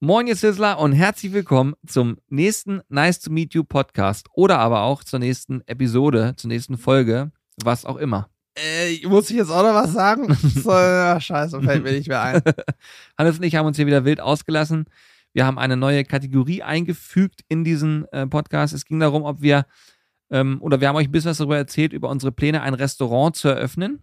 Moin, ihr Sizzler und herzlich willkommen zum nächsten Nice to Meet You Podcast oder aber auch zur nächsten Episode, zur nächsten Folge, was auch immer. Äh, muss ich jetzt auch noch was sagen? so, ja, scheiße, fällt mir nicht mehr ein. Hannes und ich haben uns hier wieder wild ausgelassen. Wir haben eine neue Kategorie eingefügt in diesen äh, Podcast. Es ging darum, ob wir, ähm, oder wir haben euch ein bisschen was darüber erzählt, über unsere Pläne, ein Restaurant zu eröffnen.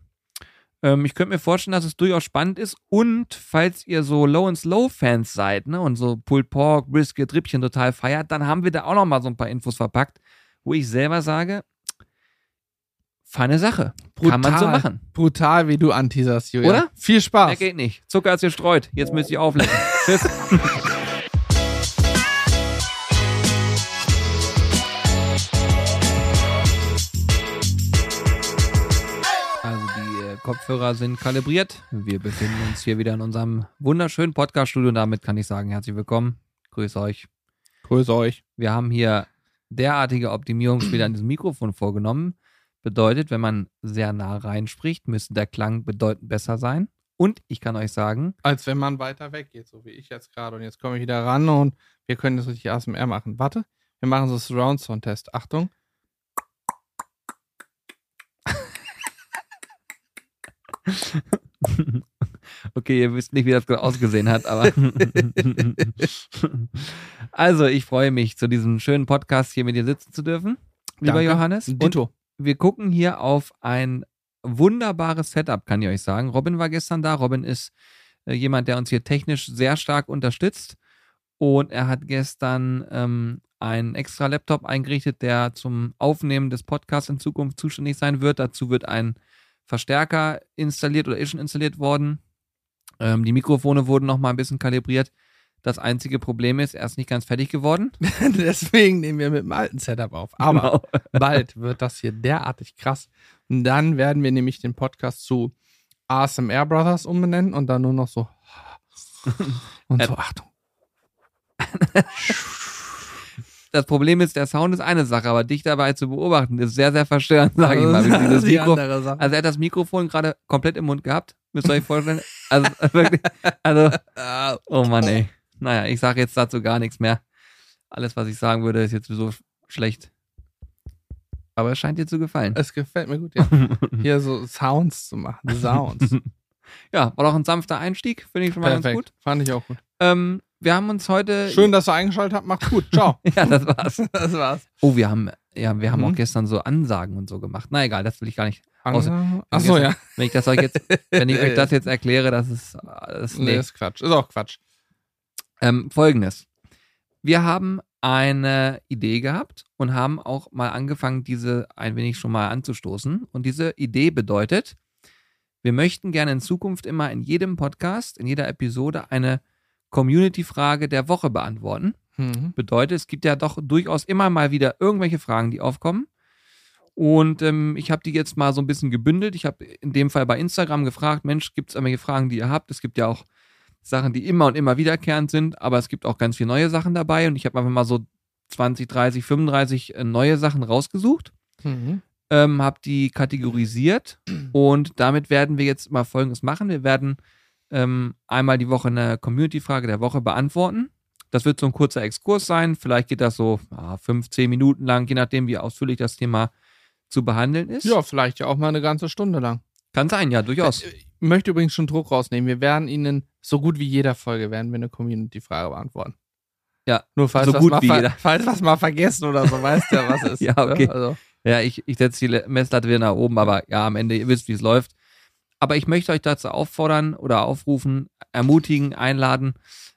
Ähm, ich könnte mir vorstellen, dass es durchaus spannend ist. Und falls ihr so Low and Slow Fans seid, ne, und so Pulled Pork, Brisket, Rippchen total feiert, dann haben wir da auch noch mal so ein paar Infos verpackt, wo ich selber sage, feine Sache. Kann man so machen. Brutal, wie du anteaserst, Julia. Oder? Viel Spaß. Der geht nicht. Zucker ist gestreut. Jetzt müsst ihr auflegen. Tschüss. Kopfhörer sind kalibriert. Wir befinden uns hier wieder in unserem wunderschönen Podcast-Studio und damit kann ich sagen, herzlich willkommen. Grüß euch. Grüß euch. Wir haben hier derartige Optimierungsfehler an diesem Mikrofon vorgenommen. Bedeutet, wenn man sehr nah reinspricht, müsste der Klang bedeutend besser sein. Und ich kann euch sagen, Als wenn man weiter weg geht, so wie ich jetzt gerade. Und jetzt komme ich wieder ran und wir können das richtig ASMR machen. Warte, wir machen so Surround Sound Test. Achtung. Okay, ihr wisst nicht, wie das gerade ausgesehen hat, aber. also, ich freue mich, zu diesem schönen Podcast hier mit dir sitzen zu dürfen, lieber Danke. Johannes. Und wir gucken hier auf ein wunderbares Setup, kann ich euch sagen. Robin war gestern da. Robin ist äh, jemand, der uns hier technisch sehr stark unterstützt. Und er hat gestern ähm, einen extra Laptop eingerichtet, der zum Aufnehmen des Podcasts in Zukunft zuständig sein wird. Dazu wird ein Verstärker installiert oder ist schon installiert worden. Ähm, die Mikrofone wurden noch mal ein bisschen kalibriert. Das einzige Problem ist, er ist nicht ganz fertig geworden. Deswegen nehmen wir mit dem alten Setup auf. Aber Genau. bald wird das hier derartig krass. Und dann werden wir nämlich den Podcast zu ASMR Brothers umbenennen und dann nur noch so. Und so, Achtung. Das Problem ist, der Sound ist eine Sache, aber dich dabei zu beobachten, ist sehr, sehr verstörend, sage ich mal. Andere Sache. also er hat das Mikrofon gerade komplett im Mund gehabt, müsst ihr euch vorstellen. Also wirklich, also, oh Mann, ey. Naja, ich sage jetzt dazu gar nichts mehr. Alles, was ich sagen würde, ist jetzt so schlecht. Aber es scheint dir zu gefallen. Es gefällt mir gut, ja. Hier so Sounds zu machen. Sounds. ja, war doch ein sanfter Einstieg, finde ich schon mal ganz Perfekt. gut. Fand ich auch gut. Ähm, wir haben uns heute. Schön, dass ihr eingeschaltet habt. Macht's gut. Ciao. Ja, das war's. das war's. Oh, wir haben, ja, wir haben Mhm. auch gestern so Ansagen und so gemacht. Na egal, das will ich gar nicht. Achso, ja. Wenn ich das euch jetzt, wenn ich euch das jetzt erkläre, das ist, das, Nee, nee. ist Quatsch. Ist auch Quatsch. Ähm, Folgendes. Wir haben eine Idee gehabt und haben auch mal angefangen, diese ein wenig schon mal anzustoßen. Und diese Idee bedeutet, wir möchten gerne in Zukunft immer in jedem Podcast, in jeder Episode eine Community-Frage der Woche beantworten. Mhm. Bedeutet, es gibt ja doch durchaus immer mal wieder irgendwelche Fragen, die aufkommen. Und ähm, ich habe die jetzt mal so ein bisschen gebündelt. Ich habe in dem Fall bei Instagram gefragt, Mensch, gibt es irgendwelche Fragen, die ihr habt? Es gibt ja auch Sachen, die immer und immer wiederkehrend sind, aber es gibt auch ganz viele neue Sachen dabei. Und ich habe einfach mal so 20, 30, 35 äh, neue Sachen rausgesucht, Mhm. ähm, habe die kategorisiert und damit werden wir jetzt mal Folgendes machen. Wir werden ähm, einmal die Woche eine Community-Frage der Woche beantworten. Das wird so ein kurzer Exkurs sein. Vielleicht geht das so ah, fünf, zehn Minuten lang, je nachdem, wie ausführlich das Thema zu behandeln ist. Ja, vielleicht ja auch mal eine ganze Stunde lang. Kann sein, ja, durchaus. Ich möchte übrigens schon Druck rausnehmen. Wir werden Ihnen so gut wie jeder Folge werden wir eine Community-Frage beantworten. Ja, Nur falls so wir gut mal wie jeder. Falls es mal vergessen oder so, weißt du ja, was ist. Ja, okay. Ne? Also, Ja, ich, ich setze die Messlatte wieder nach oben, aber ja, am Ende, ihr wisst, wie es läuft. Aber ich möchte euch dazu auffordern oder aufrufen, ermutigen, einladen,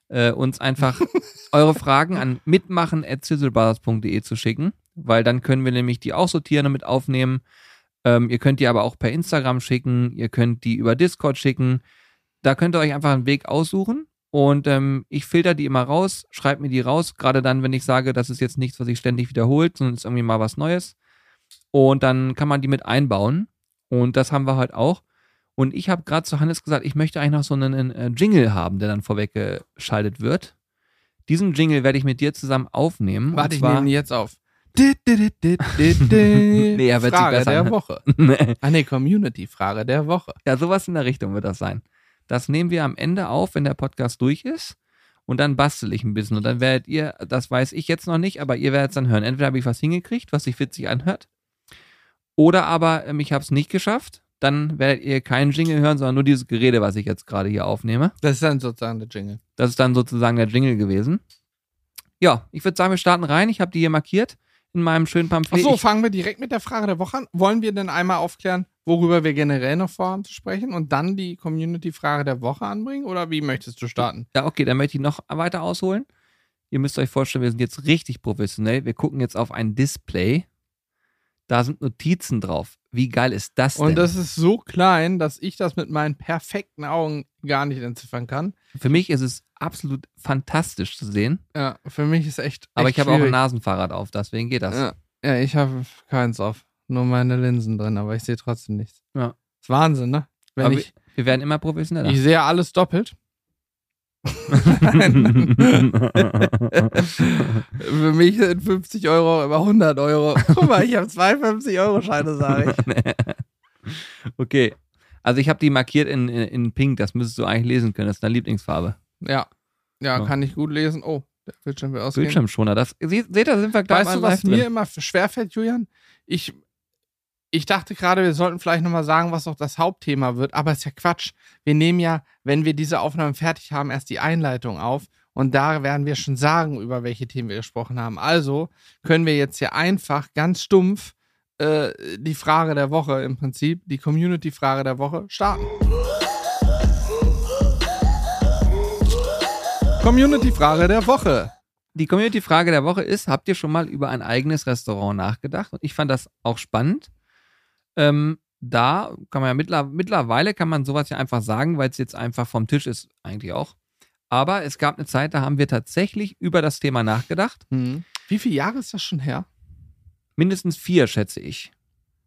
äh, uns einfach eure Fragen an mitmachen.zizzlebrothers.de zu schicken, weil dann können wir nämlich die auch sortieren und mit aufnehmen. Ähm, ihr könnt die aber auch per Instagram schicken, ihr könnt die über Discord schicken. Da könnt ihr euch einfach einen Weg aussuchen und ähm, ich filter die immer raus, schreibe mir die raus, gerade dann, wenn ich sage, das ist jetzt nichts, was sich ständig wiederholt, sondern es ist irgendwie mal was Neues. Und dann kann man die mit einbauen. Und das haben wir heute auch. Und ich habe gerade zu Hannes gesagt, ich möchte eigentlich noch so einen, äh, Jingle haben, der dann vorweggeschaltet wird. Diesen Jingle werde ich mit dir zusammen aufnehmen. warte, ich nehme ihn jetzt auf. Dit. Nee, er wird sich Frage besser der anhören. Woche. Nee. Ah, nee, Community-Frage der Woche. Ja, sowas in der Richtung wird das sein. Das nehmen wir am Ende auf, wenn der Podcast durch ist. und dann bastel ich ein bisschen und dann werdet ihr, das weiß ich jetzt noch nicht, aber ihr werdet es dann hören. Entweder habe ich was hingekriegt, was sich witzig anhört, oder aber ähm, ich habe es nicht geschafft. Dann werdet ihr keinen Jingle hören, sondern nur dieses Gerede, was ich jetzt gerade hier aufnehme. Das ist dann sozusagen der Jingle. Das ist dann sozusagen der Jingle gewesen. Ja, ich würde sagen, wir starten rein. Ich habe die hier markiert in meinem schönen Pamphlet. Achso, fangen wir direkt mit der Frage der Woche an. Wollen wir denn einmal aufklären, worüber wir generell noch vorhaben zu sprechen und dann die Community-Frage der Woche anbringen? Oder wie möchtest du starten? Ja, okay, dann möchte ich noch weiter ausholen. Ihr müsst euch vorstellen, wir sind jetzt richtig professionell. Wir gucken jetzt auf ein Display. Da sind Notizen drauf. Wie geil ist das denn? Und das ist so klein, dass ich das mit meinen perfekten Augen gar nicht entziffern kann. Für mich ist es absolut fantastisch zu sehen. Ja, für mich ist echt. Aber echt ich habe auch ein. Nasenfahrrad auf, deswegen geht das. Ja, ja ich habe keins auf. Nur meine Linsen drin, aber ich sehe trotzdem nichts. Ja. ist Wahnsinn, ne? Wenn Aber ich, Wir werden immer professioneller. ich sehe alles doppelt. Für mich sind 50 Euro über 100 Euro. Guck mal, ich habe zwei 50-Euro-Scheine, sage ich. okay. Also ich habe die markiert in, in, in Pink, das müsstest du eigentlich lesen können. Das ist deine Lieblingsfarbe. Ja. Ja, Ja. kann ich gut lesen. Oh, der Bildschirm will ausgehen. Bildschirmschoner. Das, seht ihr, sind wir gleich Weißt du, was mir drin. immer schwerfällt, Julian? Ich, ich dachte gerade, wir sollten vielleicht nochmal sagen, was auch das Hauptthema wird, aber ist ja Quatsch. Wir nehmen ja, wenn wir diese Aufnahmen fertig haben, erst die Einleitung auf und da werden wir schon sagen, über welche Themen wir gesprochen haben. Also können wir jetzt hier einfach ganz stumpf äh, die Frage der Woche im Prinzip, die Community-Frage der Woche starten. Community-Frage der Woche. Die Community-Frage der Woche ist, habt ihr schon mal über ein eigenes Restaurant nachgedacht? Und ich fand das auch spannend. Ähm, da kann man ja mittler, mittlerweile kann man sowas ja einfach sagen, weil es jetzt einfach vom Tisch ist, eigentlich auch. Aber es gab eine Zeit, da haben wir tatsächlich über das Thema nachgedacht. Hm. Wie viele Jahre ist das schon her? Mindestens vier, schätze ich.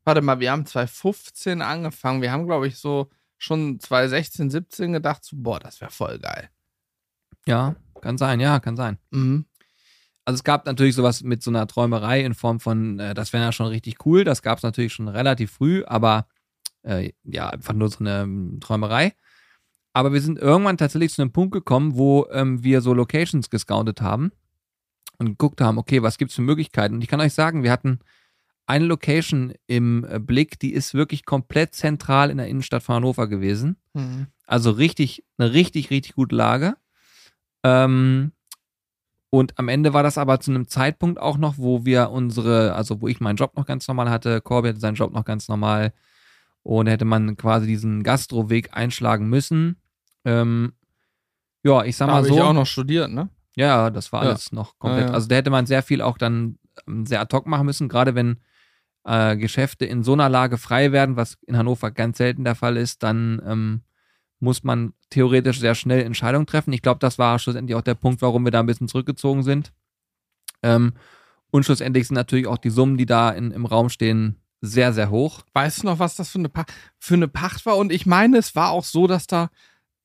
Warte mal, wir haben 2015 angefangen. Wir haben, glaube ich, so schon 2016, 17 gedacht, so, boah, das wäre voll geil. Ja, kann sein, ja, kann sein. Mhm. Also es gab natürlich sowas mit so einer Träumerei in Form von, äh, das wäre ja schon richtig cool. Das gab es natürlich schon relativ früh, aber äh, ja, einfach nur so eine ähm, Träumerei. Aber wir sind irgendwann tatsächlich zu einem Punkt gekommen, wo ähm, wir so Locations gescoutet haben und geguckt haben, okay, was gibt's für Möglichkeiten? Und ich kann euch sagen, wir hatten eine Location im äh, Blick, die ist wirklich komplett zentral in der Innenstadt von Hannover gewesen. Mhm. Also richtig, eine richtig, richtig gute Lage. Ähm, und am Ende war das aber zu einem Zeitpunkt auch noch, wo wir unsere, also wo ich meinen Job noch ganz normal hatte, Corby hatte seinen Job noch ganz normal. Und da hätte man quasi diesen Gastroweg einschlagen müssen. Ähm, ja, ich sag Da mal habe so. ich auch noch studiert, ne? Ja, das war Ja. alles noch komplett. Ja, ja. Also da hätte man sehr viel auch dann ähm, sehr ad hoc machen müssen, gerade wenn äh, Geschäfte in so einer Lage frei werden, was in Hannover ganz selten der Fall ist, dann ähm, muss man theoretisch sehr schnell Entscheidungen treffen. Ich glaube, das war schlussendlich auch der Punkt, warum wir da ein bisschen zurückgezogen sind. Ähm, und schlussendlich sind natürlich auch die Summen, die da in, im Raum stehen, sehr, sehr hoch. Weißt du noch, was das für eine, pa für eine Pacht war? Und ich meine, es war auch so, dass da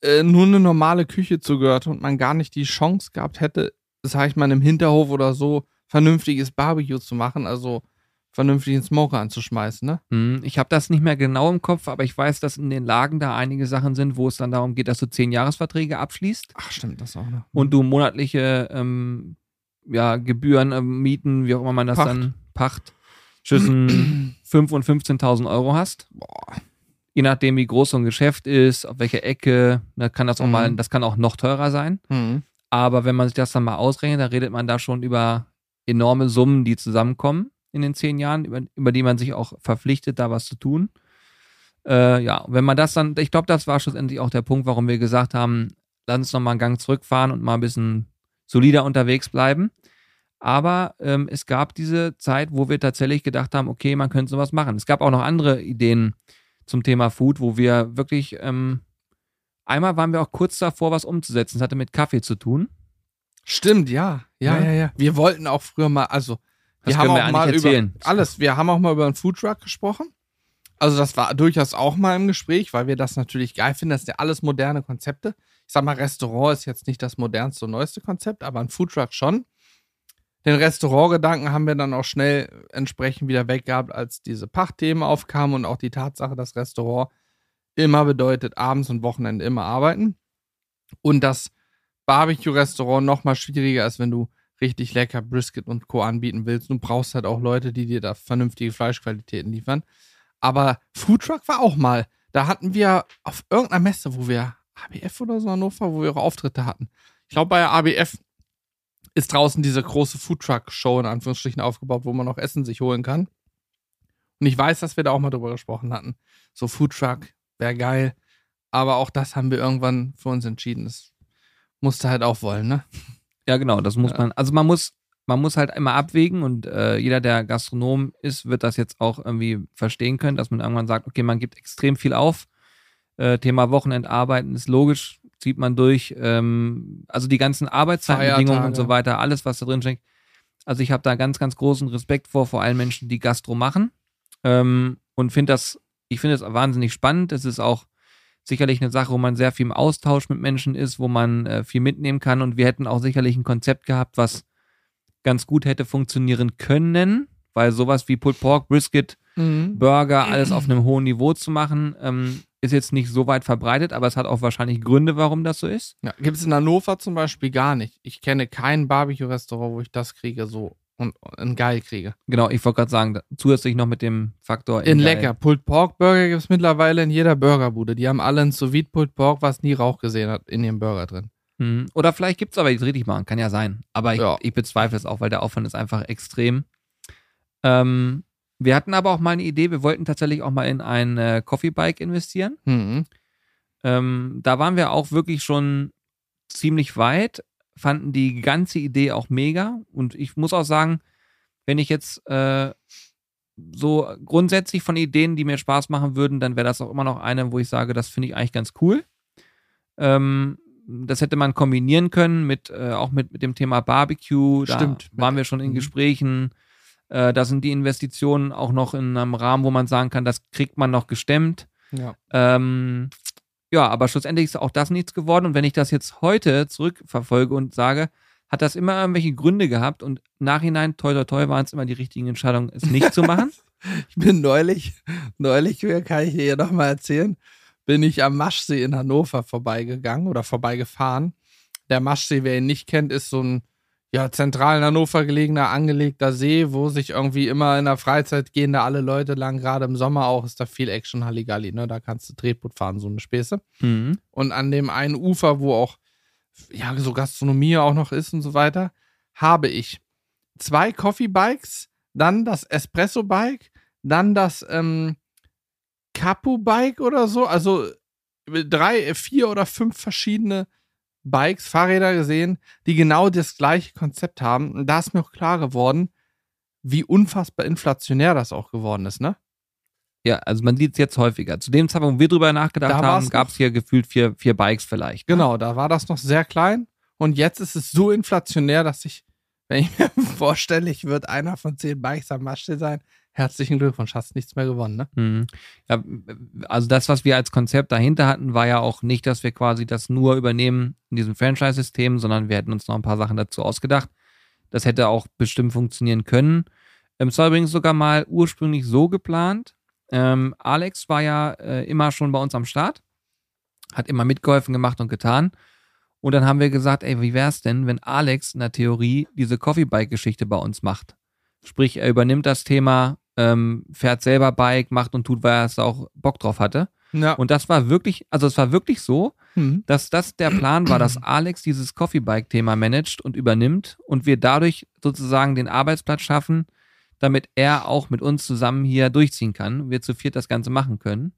äh, nur eine normale Küche zugehörte und man gar nicht die Chance gehabt hätte, sag ich mal, im Hinterhof oder so vernünftiges Barbecue zu machen, also vernünftigen Smoker anzuschmeißen, ne? Hm, Ich habe das nicht mehr genau im Kopf, aber ich weiß, dass in den Lagen da einige Sachen sind, wo es dann darum geht, dass du zehn Jahresverträge abschließt. Ach, stimmt, das auch noch. und du monatliche ähm, ja, Gebühren, ähm, Mieten, wie auch immer man das Pacht. dann, Pacht, zwischen 5.000 und 15.000 Euro hast. Boah. Je nachdem, wie groß so ein Geschäft ist, auf welcher Ecke, da kann das auch Mhm. mal, das kann auch noch teurer sein. Mhm. Aber wenn man sich das dann mal ausrechnet, dann redet man da schon über enorme Summen, die zusammenkommen in den zehn Jahren, über, über die man sich auch verpflichtet, da was zu tun. Äh, ja, wenn man das dann, ich glaube, das war schlussendlich auch der Punkt, warum wir gesagt haben, lass uns noch mal einen Gang zurückfahren und mal ein bisschen solider unterwegs bleiben. Aber ähm, es gab diese Zeit, wo wir tatsächlich gedacht haben, okay, man könnte sowas machen. Es gab auch noch andere Ideen zum Thema Food, wo wir wirklich, ähm, einmal waren wir auch kurz davor, was umzusetzen. Das hatte mit Kaffee zu tun. Stimmt, ja. Ja, Ja. ja, ja. Wir wollten auch früher mal, also Das wir haben wir auch mal erzählen. über alles. Wir haben auch mal über einen Foodtruck gesprochen. Also das war durchaus auch mal im Gespräch, weil wir das natürlich geil finden. Das sind ja alles moderne Konzepte. Ich sag mal, Restaurant ist jetzt nicht das modernste und neueste Konzept, aber ein Foodtruck schon. Den Restaurantgedanken haben wir dann auch schnell entsprechend wieder weggehabt, als diese Pachtthemen aufkamen und auch die Tatsache, dass Restaurant immer bedeutet, abends und Wochenende immer arbeiten. Und das Barbecue-Restaurant noch mal schwieriger ist, wenn du richtig lecker Brisket und Co. anbieten willst. Du brauchst halt auch Leute, die dir da vernünftige Fleischqualitäten liefern. Aber Foodtruck war auch mal. Da hatten wir auf irgendeiner Messe, wo wir ABF oder so Hannover, wo wir ihre Auftritte hatten. Ich glaube, bei ABF ist draußen diese große Foodtruck-Show in Anführungsstrichen aufgebaut, wo man auch Essen sich holen kann. Und ich weiß, dass wir da auch mal drüber gesprochen hatten. So Foodtruck wäre geil. Aber auch das haben wir irgendwann für uns entschieden. Das musste halt auch wollen, ne? Ja, genau, das muss Ja. man. Also man muss, man muss halt immer abwägen und äh, jeder, der Gastronom ist, wird das jetzt auch irgendwie verstehen können, dass man irgendwann sagt, okay, man gibt extrem viel auf. Äh, Thema Wochenendarbeiten ist logisch, zieht man durch. Ähm, also die ganzen Arbeitszeitbedingungen und so weiter, alles, was da drin steckt. Also ich habe da ganz, ganz großen Respekt vor, vor allen Menschen, die Gastro machen. Ähm, und finde das, ich finde es wahnsinnig spannend. Es ist auch sicherlich eine Sache, wo man sehr viel im Austausch mit Menschen ist, wo man äh, viel mitnehmen kann. Und wir hätten auch sicherlich ein Konzept gehabt, was ganz gut hätte funktionieren können, weil sowas wie Pulled Pork, Brisket, Mhm. Burger, alles auf einem hohen Niveau zu machen, ähm, ist jetzt nicht so weit verbreitet, aber es hat auch wahrscheinlich Gründe, warum das so ist. Ja, Gibt es in Hannover zum Beispiel gar nicht. Ich kenne kein Barbecue-Restaurant, wo ich das kriege, so und, und geil kriege. Genau, ich wollte gerade sagen, zusätzlich noch mit dem Faktor In geil. lecker. Pulled Pork Burger gibt es mittlerweile in jeder Burgerbude. Die haben alle ein sous Pulled Pork, was nie Rauch gesehen hat, in ihrem Burger drin. Mhm. Oder vielleicht gibt es aber, die richtig machen, kann ja sein. Aber ich, Ja. ich bezweifle es auch, weil der Aufwand ist einfach extrem. Ähm, wir hatten aber auch mal eine Idee, wir wollten tatsächlich auch mal in ein äh, Coffee Bike investieren. Mhm. Ähm, da waren wir auch wirklich schon ziemlich weit, fanden die ganze Idee auch mega. Und ich muss auch sagen, wenn ich jetzt äh, so grundsätzlich von Ideen, die mir Spaß machen würden, dann wäre das auch immer noch eine, wo ich sage, das finde ich eigentlich ganz cool. Ähm, das hätte man kombinieren können mit äh, auch mit, mit dem Thema Barbecue. Da Stimmt. waren wir schon in Mhm. Gesprächen. Äh, da sind die Investitionen auch noch in einem Rahmen, wo man sagen kann, das kriegt man noch gestemmt. Ja. Ähm, ja, aber schlussendlich ist auch das nichts geworden. Und wenn ich das jetzt heute zurückverfolge und sage, hat das immer irgendwelche Gründe gehabt und nachhinein, toi toi toi, waren es immer die richtigen Entscheidungen, es nicht zu machen. Ich bin neulich, neulich, kann ich dir noch mal erzählen, bin ich am Maschsee in Hannover vorbeigegangen oder vorbeigefahren. Der Maschsee, wer ihn nicht kennt, ist so ein ja, zentral in Hannover gelegener, angelegter See, wo sich irgendwie immer in der Freizeit gehen da alle Leute lang. Gerade im Sommer auch ist da viel Action Halligalli, ne? Da kannst du Tretboot fahren, so eine Späße. Mhm. Und an dem einen Ufer, wo auch ja so Gastronomie auch noch ist und so weiter, habe ich zwei Coffee Bikes, dann das Espresso Bike, dann das ähm, Capu Bike oder so, also drei, vier oder fünf verschiedene Bikes, Fahrräder gesehen, die genau das gleiche Konzept haben. Und da ist mir auch klar geworden, wie unfassbar inflationär das auch geworden ist, ne? Ja, also man sieht es jetzt häufiger. Zu dem Zeitpunkt, wo wir drüber nachgedacht Da haben, gab es hier gefühlt vier, vier Bikes vielleicht. ne? Genau, da war das noch sehr klein. Und jetzt ist es so inflationär, dass ich, wenn ich mir vorstelle, ich würde einer von zehn Bikes am Maschsee sein, herzlichen Glückwunsch, hast nichts mehr gewonnen, ne? Mhm. Ja, also das, was wir als Konzept dahinter hatten, war ja auch nicht, dass wir quasi das nur übernehmen in diesem Franchise-System, sondern wir hätten uns noch ein paar Sachen dazu ausgedacht. Das hätte auch bestimmt funktionieren können. Ähm, es war übrigens sogar mal ursprünglich so geplant. Ähm, Alex war ja äh, immer schon bei uns am Start, hat immer mitgeholfen, gemacht und getan. Und dann haben wir gesagt, ey, wie wär's denn, wenn Alex in der Theorie diese Coffee Bike-Geschichte bei uns macht? Sprich, er übernimmt das Thema, ähm, fährt selber Bike, macht und tut, weil er es auch Bock drauf hatte. Ja. Und das war wirklich, also es war wirklich so, hm. dass das der Plan war, dass Alex dieses Coffee Bike Thema managt und übernimmt und wir dadurch sozusagen den Arbeitsplatz schaffen, damit er auch mit uns zusammen hier durchziehen kann. Wir zu viert das Ganze machen können.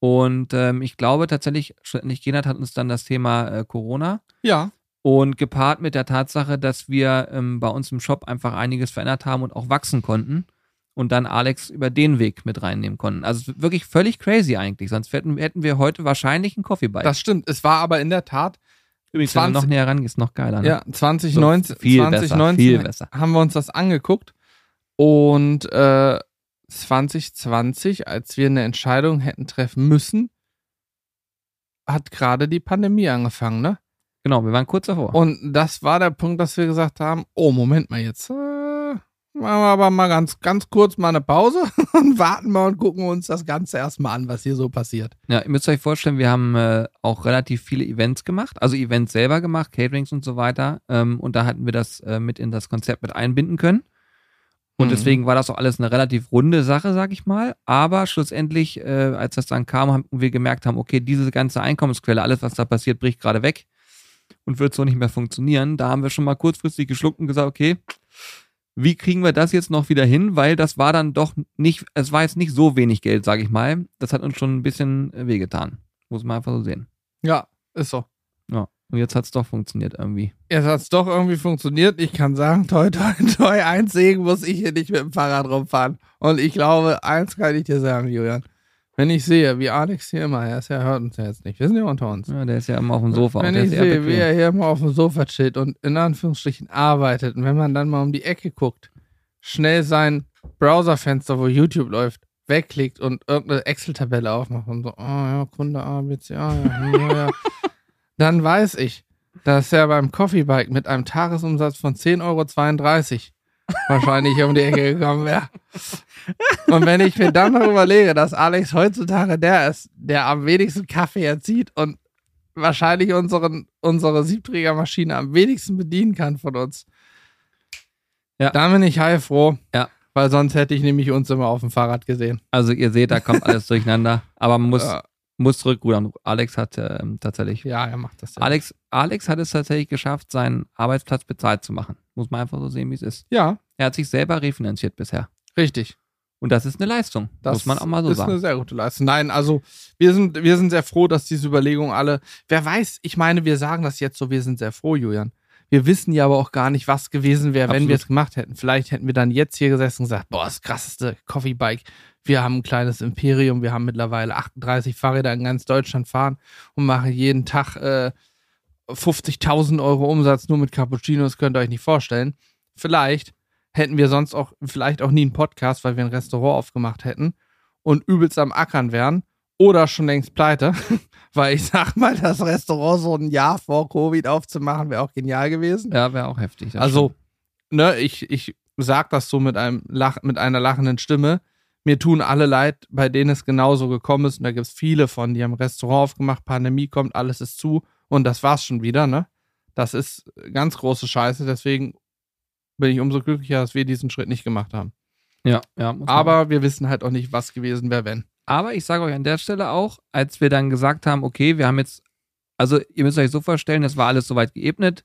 Und ähm, ich glaube tatsächlich, schlussendlich Genat hat uns dann das Thema äh, Corona ja. und gepaart mit der Tatsache, dass wir ähm, bei uns im Shop einfach einiges verändert haben und auch wachsen konnten und dann Alex über den Weg mit reinnehmen konnten. Also wirklich völlig crazy eigentlich. Sonst hätten, hätten wir heute wahrscheinlich einen Coffee Bike. Das stimmt. Es war aber in der Tat, Übrigens, wenn du 20 noch näher rangehst, noch geiler. Ne? ja, 2019, So, viel 2019 besser, viel besser. haben wir uns das angeguckt. Und äh, 2020, als wir eine Entscheidung hätten treffen müssen, hat gerade die Pandemie angefangen, ne? Genau, wir waren kurz davor. Und das war der Punkt, dass wir gesagt haben, oh, Moment mal jetzt, machen wir aber mal ganz, ganz kurz mal eine Pause und warten mal und gucken uns das Ganze erstmal an, was hier so passiert. Ja, ihr müsst euch vorstellen, wir haben äh, auch relativ viele Events gemacht, also Events selber gemacht, Caterings und so weiter. Ähm, und da hatten wir das äh, mit in das Konzept mit einbinden können. Und Mhm. deswegen war das auch alles eine relativ runde Sache, sag ich mal. Aber schlussendlich, äh, als das dann kam, haben wir gemerkt haben, okay, diese ganze Einkommensquelle, alles, was da passiert, bricht gerade weg und wird so nicht mehr funktionieren. Da haben wir schon mal kurzfristig geschluckt und gesagt, okay, wie kriegen wir das jetzt noch wieder hin? Weil das war dann doch nicht, es war jetzt nicht so wenig Geld, sag ich mal. Das hat uns schon ein bisschen äh, wehgetan. Muss man einfach so sehen. Ja, ist so. Ja. Und jetzt hat es doch funktioniert irgendwie. Jetzt hat es doch irgendwie funktioniert. Ich kann sagen, toi, toi, toi, eins Segen muss ich hier nicht mit dem Fahrrad rumfahren. Und ich glaube, eins kann ich dir sagen, Julian. Wenn ich sehe, wie Alex hier immer, er ist ja, hört uns ja jetzt nicht, wir sind ja unter uns. Ja, der ist ja immer auf dem Sofa. Wenn ich sehe, wie er hier immer auf dem Sofa chillt und in Anführungsstrichen arbeitet und wenn man dann mal um die Ecke guckt, schnell sein Browserfenster, wo YouTube läuft, wegklickt und irgendeine Excel-Tabelle aufmacht und so, oh ja, Kunde A, B, C, A, ja, hm, ja, ja. dann weiß ich, dass er beim Coffee Bike mit einem Tagesumsatz von 10,32 Euro wahrscheinlich um die Ecke gekommen wäre. Und wenn ich mir dann noch überlege, dass Alex heutzutage der ist, der am wenigsten Kaffee erzieht und wahrscheinlich unseren, unsere Siebträgermaschine am wenigsten bedienen kann von uns. Ja. Dann bin ich heilfroh. Ja. Weil sonst hätte ich nämlich uns immer auf dem Fahrrad gesehen. Also ihr seht, da kommt alles durcheinander. Aber man muss, Ja, muss zurückrudern. Alex hat ähm, tatsächlich. ja, er macht das ja. Alex, Alex hat es tatsächlich geschafft, seinen Arbeitsplatz bezahlt zu machen. Muss man einfach so sehen, wie es ist. Ja, Er hat sich selber refinanziert bisher. richtig. Und das ist eine Leistung. Das muss man auch mal so ist eine sagen. sehr gute Leistung. Nein, also wir sind, wir sind sehr froh, dass diese Überlegungen alle. Wer weiß, ich meine, wir sagen das jetzt so, wir sind sehr froh, Julian. Wir wissen ja aber auch gar nicht, was gewesen wäre, wenn wir es gemacht hätten. Vielleicht hätten wir dann jetzt hier gesessen und gesagt, boah, das krasseste Coffee Bike. Wir haben ein kleines Imperium, wir haben mittlerweile 38 Fahrräder in ganz Deutschland fahren und machen jeden Tag äh, 50.000 Euro Umsatz nur mit Cappuccinos, könnt ihr euch nicht vorstellen. Vielleicht hätten wir sonst auch, vielleicht auch nie einen Podcast, weil wir ein Restaurant aufgemacht hätten und übelst am Ackern wären oder schon längst pleite. weil ich sag mal, das Restaurant so ein Jahr vor Covid aufzumachen, wäre auch genial gewesen. Ja, wäre auch heftig. also, stimmt. ne, ich, ich sag das so mit, einem Lach, mit einer lachenden Stimme. Mir tun alle leid, bei denen es genauso gekommen ist. Und da gibt es viele von, die haben ein Restaurant aufgemacht, Pandemie kommt, alles ist zu und das war's schon wieder, ne? Das ist ganz große Scheiße. Deswegen bin ich umso glücklicher, dass wir diesen Schritt nicht gemacht haben. Ja, ja. Aber wir wissen halt auch nicht, was gewesen wäre, wenn. Aber ich sage euch an der Stelle auch, als wir dann gesagt haben, okay, wir haben jetzt, also ihr müsst euch so vorstellen, es war alles soweit geebnet.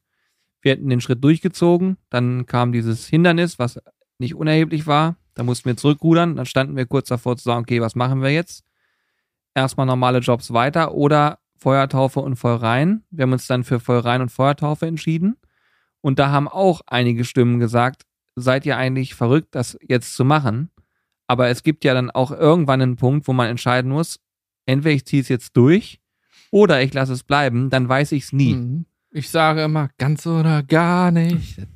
Wir hätten den Schritt durchgezogen, dann kam dieses Hindernis, was nicht unerheblich war. Da mussten wir zurückrudern, dann standen wir kurz davor zu sagen, okay, was machen wir jetzt? Erstmal normale Jobs weiter oder Feuertaufe und Feuerrein. Wir haben uns dann für Feuerrein und Feuertaufe entschieden. Und da haben auch einige Stimmen gesagt, seid ihr eigentlich verrückt, das jetzt zu machen? Aber es gibt ja dann auch irgendwann einen Punkt, wo man entscheiden muss, entweder ich ziehe es jetzt durch oder ich lasse es bleiben, dann weiß ich es nie. Mhm. Ich sage immer, ganz oder gar nicht.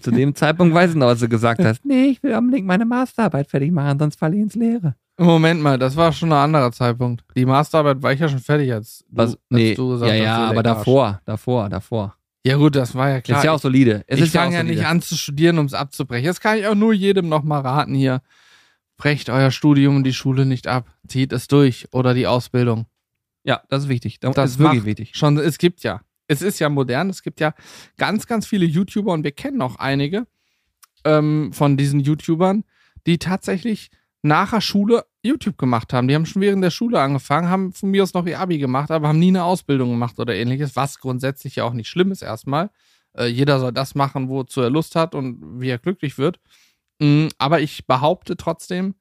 Zu dem Zeitpunkt weiß ich noch, was du gesagt hast. Nee, ich will unbedingt meine Masterarbeit fertig machen, sonst falle ich ins Leere. Moment mal, das war schon ein anderer Zeitpunkt. Die Masterarbeit war ich ja schon fertig, als du, Was? als Nee, du gesagt ja, hast, ja, du aber Arsch. davor, davor, davor. Ja gut, das war ja klar. ist ja auch solide. Es ich ja fange ja solide. nicht an zu studieren, um es abzubrechen. Das kann ich auch nur jedem nochmal raten hier. Brecht euer Studium und die Schule nicht ab. Zieht es durch oder die Ausbildung. Ja, das ist wichtig. Das, Das ist wirklich wichtig. Schon, es gibt ja. Es ist ja modern. Es gibt ja ganz, ganz viele YouTuber und wir kennen auch einige ähm, von diesen YouTubern, die tatsächlich nach der Schule YouTube gemacht haben. Die haben schon während der Schule angefangen, haben von mir aus noch ihr Abi gemacht, aber haben nie eine Ausbildung gemacht oder ähnliches, was grundsätzlich ja auch nicht schlimm ist erstmal. Äh, jeder soll das machen, wozu er Lust hat und wie er glücklich wird. Mm, aber ich behaupte trotzdem,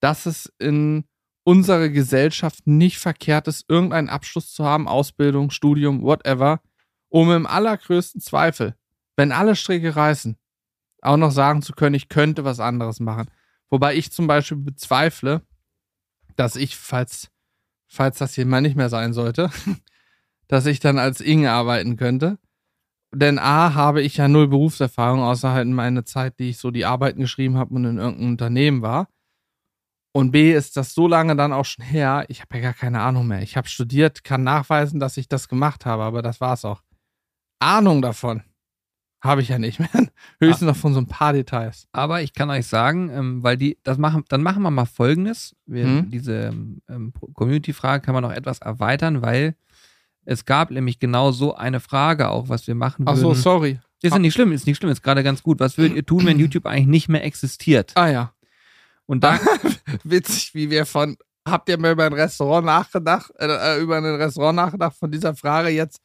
dass es in unserer Gesellschaft nicht verkehrt ist, irgendeinen Abschluss zu haben, Ausbildung, Studium, whatever, um im allergrößten Zweifel, wenn alle Stricke reißen, auch noch sagen zu können, ich könnte was anderes machen. Wobei ich zum Beispiel bezweifle, dass ich, falls, falls das hier mal nicht mehr sein sollte, dass ich dann als Inge arbeiten könnte. Denn A, habe ich ja null Berufserfahrung, außer halt in meiner Zeit, die ich so die Arbeiten geschrieben habe und in irgendeinem Unternehmen war. Und B, ist das so lange dann auch schon her, ich habe ja gar keine Ahnung mehr. Ich habe studiert, kann nachweisen, dass ich das gemacht habe, aber das war's auch. Ahnung davon Habe ich ja nicht mehr. Höchstens noch von so ein paar Details. Aber ich kann euch sagen, ähm, weil die, das machen, dann machen wir mal folgendes. Wir, Mhm. Diese ähm, Community-Frage kann man noch etwas erweitern, weil es gab nämlich genau so eine Frage auch, was wir machen Ach würden. so, sorry. Ist ja nicht schlimm, ist nicht schlimm, ist gerade ganz gut. Was würdet ihr tun, wenn YouTube eigentlich nicht mehr existiert? Ah ja. Und da, Witzig, wie wir von. Habt ihr mal über ein Restaurant nachgedacht, äh, über ein Restaurant nachgedacht von dieser Frage jetzt?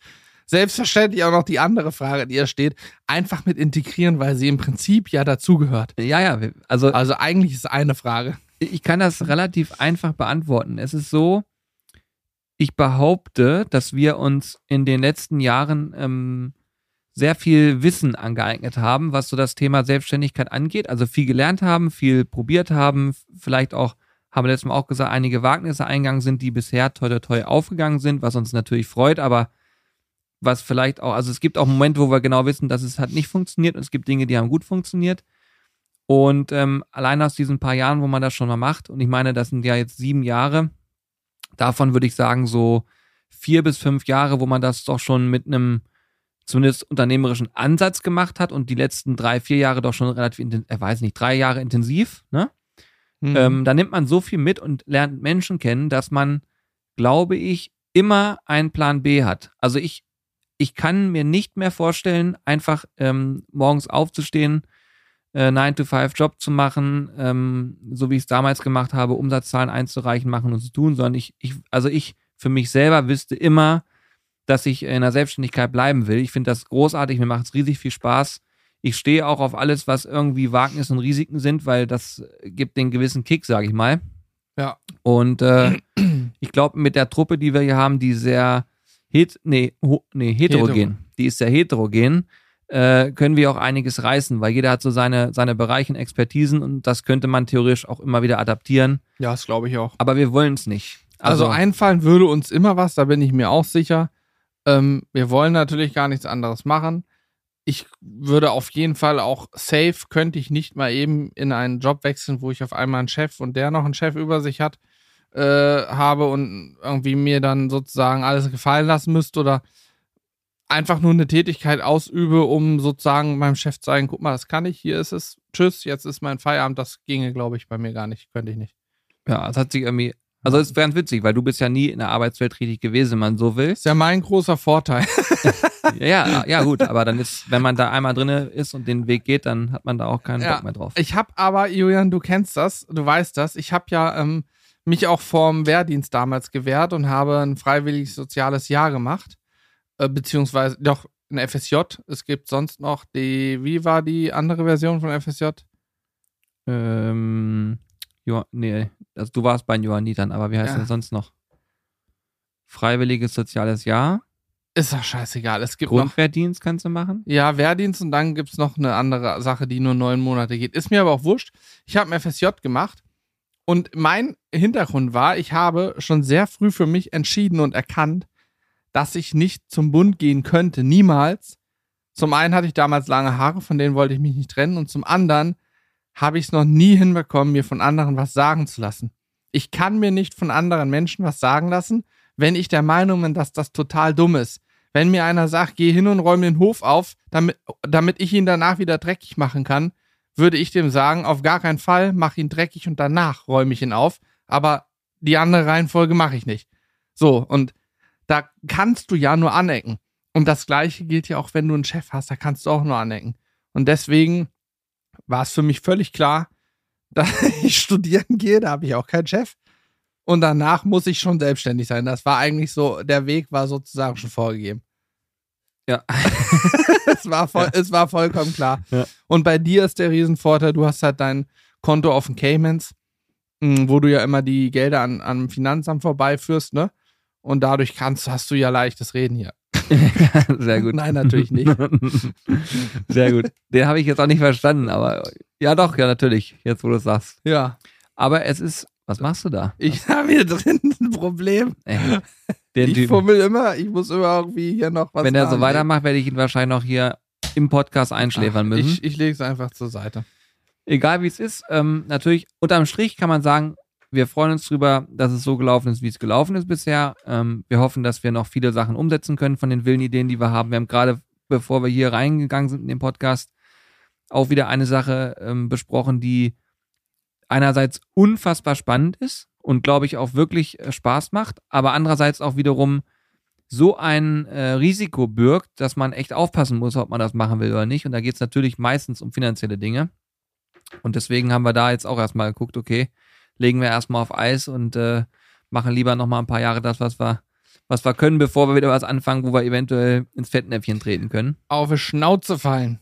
Selbstverständlich auch noch die andere Frage, die hier steht, einfach mit integrieren, weil sie im Prinzip ja dazugehört. ja, ja, also Also eigentlich ist eine Frage. ich kann das relativ einfach beantworten. Es ist so, ich behaupte, dass wir uns in den letzten Jahren ähm, sehr viel Wissen angeeignet haben, was so das Thema Selbstständigkeit angeht. Also viel gelernt haben, viel probiert haben, vielleicht auch, haben wir letztes Mal auch gesagt, einige Wagnisse eingegangen sind, die bisher toi toi toi aufgegangen sind, was uns natürlich freut, aber was vielleicht auch, also es gibt auch Momente, wo wir genau wissen, dass es hat nicht funktioniert und es gibt Dinge, die haben gut funktioniert. Und ähm, allein aus diesen paar Jahren, wo man das schon mal macht, und ich meine, das sind ja jetzt sieben Jahre, davon würde ich sagen, so vier bis fünf Jahre, wo man das doch schon mit einem zumindest unternehmerischen Ansatz gemacht hat und die letzten drei, vier Jahre doch schon relativ intensiv, er weiß nicht, drei Jahre intensiv, ne? Mhm. Ähm, da nimmt man so viel mit und lernt Menschen kennen, dass man, glaube ich, immer einen Plan B hat. Also ich, ich kann mir nicht mehr vorstellen, einfach ähm, morgens aufzustehen, äh, 9-to-5-Job zu machen, ähm, so wie ich es damals gemacht habe, Umsatzzahlen einzureichen, machen und zu tun, sondern ich, ich, also ich für mich selber wüsste immer, dass ich in der Selbstständigkeit bleiben will. Ich finde das großartig, mir macht es riesig viel Spaß. Ich stehe auch auf alles, was irgendwie Wagnis und Risiken sind, weil das gibt den gewissen Kick, sage ich mal. Ja. Und äh, ich glaube, mit der Truppe, die wir hier haben, die sehr het nee, ho nee, heterogen, Hetero. die ist sehr heterogen, äh, können wir auch einiges reißen, weil jeder hat so seine, seine Bereiche und Expertisen und das könnte man theoretisch auch immer wieder adaptieren. ja, das glaube ich auch. Aber wir wollen es nicht. Also, einfallen würde uns immer was, da bin ich mir auch sicher. Ähm, wir wollen natürlich gar nichts anderes machen. Ich würde auf jeden Fall auch safe, könnte ich nicht mal eben in einen Job wechseln, wo ich auf einmal einen Chef und der noch einen Chef über sich hat, äh, habe und irgendwie mir dann sozusagen alles gefallen lassen müsste oder einfach nur eine Tätigkeit ausübe, um sozusagen meinem Chef zu sagen, guck mal, das kann ich, hier ist es, tschüss, jetzt ist mein Feierabend, das ginge, glaube ich, bei mir gar nicht, könnte ich nicht. ja, es hat sich irgendwie, also es ist ganz witzig, weil du bist ja nie in der Arbeitswelt tätig gewesen, wenn man so will. Ist ja mein großer Vorteil. Ja, ja, gut, aber dann ist, wenn man da einmal drinne ist und den Weg geht, dann hat man da auch keinen Ja. Bock mehr drauf. Ich habe aber, Julian, du kennst das, du weißt das, ich habe ja ähm, mich auch vorm Wehrdienst damals gewehrt und habe ein freiwilliges soziales Jahr gemacht, äh, beziehungsweise doch ein FSJ. Es gibt sonst noch die, wie war die andere Version von FSJ? Ähm, jo, nee, also du warst bei den Johannitern, aber wie heißt Ja. das sonst noch? Freiwilliges soziales Jahr. Ist doch scheißegal. Es gibt noch, Grundwehrdienst kannst du machen. ja, Wehrdienst und dann gibt es noch eine andere Sache, die nur neun Monate geht. Ist mir aber auch wurscht. Ich habe ein FSJ gemacht und mein Hintergrund war, ich habe schon sehr früh für mich entschieden und erkannt, dass ich nicht zum Bund gehen könnte. Niemals. Zum einen hatte ich damals lange Haare, von denen wollte ich mich nicht trennen. Und zum anderen habe ich es noch nie hinbekommen, mir von anderen was sagen zu lassen. Ich kann mir nicht von anderen Menschen was sagen lassen, wenn ich der Meinung bin, dass das total dumm ist. Wenn mir einer sagt, geh hin und räume den Hof auf, damit, damit ich ihn danach wieder dreckig machen kann, würde ich dem sagen, auf gar keinen Fall, mach ihn dreckig und danach räume ich ihn auf. Aber die andere Reihenfolge mache ich nicht. So, und da kannst du ja nur anecken. Und das Gleiche gilt ja auch, wenn du einen Chef hast, da kannst du auch nur anecken. Und deswegen war es für mich völlig klar, dass ich studieren gehe, da habe ich auch keinen Chef. Und danach muss ich schon selbstständig sein. Das war eigentlich so, der Weg war sozusagen schon vorgegeben. Ja. es, war voll, es war vollkommen klar. Ja. Und bei dir ist der Riesenvorteil, du hast halt dein Konto auf den Caymans, mh, wo du ja immer die Gelder an, am Finanzamt vorbeiführst, ne? Und dadurch kannst, hast du ja leichtes Reden hier. Sehr gut. Nein, natürlich nicht. Sehr gut. Den habe ich jetzt auch nicht verstanden, aber ja doch, ja natürlich, jetzt wo du es sagst. Ja, Aber es ist, was machst du da? ich habe hier drin ein Problem. Ey, den ich fummel immer, ich muss immer irgendwie hier noch was Wenn er so weitermacht, werde ich ihn wahrscheinlich noch hier im Podcast einschläfern Ach, müssen. Ich, ich lege es einfach zur Seite. Egal wie es ist, ähm, natürlich, unterm Strich kann man sagen, wir freuen uns drüber, dass es so gelaufen ist, wie es gelaufen ist bisher. Ähm, wir hoffen, dass wir noch viele Sachen umsetzen können von den wilden Ideen, die wir haben. Wir haben gerade bevor wir hier reingegangen sind in den Podcast, auch wieder eine Sache ähm, besprochen, die einerseits unfassbar spannend ist und glaube ich auch wirklich äh, Spaß macht, aber andererseits auch wiederum so ein äh, Risiko birgt, dass man echt aufpassen muss, ob man das machen will oder nicht. Und da geht es natürlich meistens um finanzielle Dinge. Und deswegen haben wir da jetzt auch erstmal geguckt, okay, legen wir erstmal auf Eis und äh, machen lieber nochmal ein paar Jahre das, was wir, was wir können, bevor wir wieder was anfangen, wo wir eventuell ins Fettnäpfchen treten können. Auf die Schnauze fallen.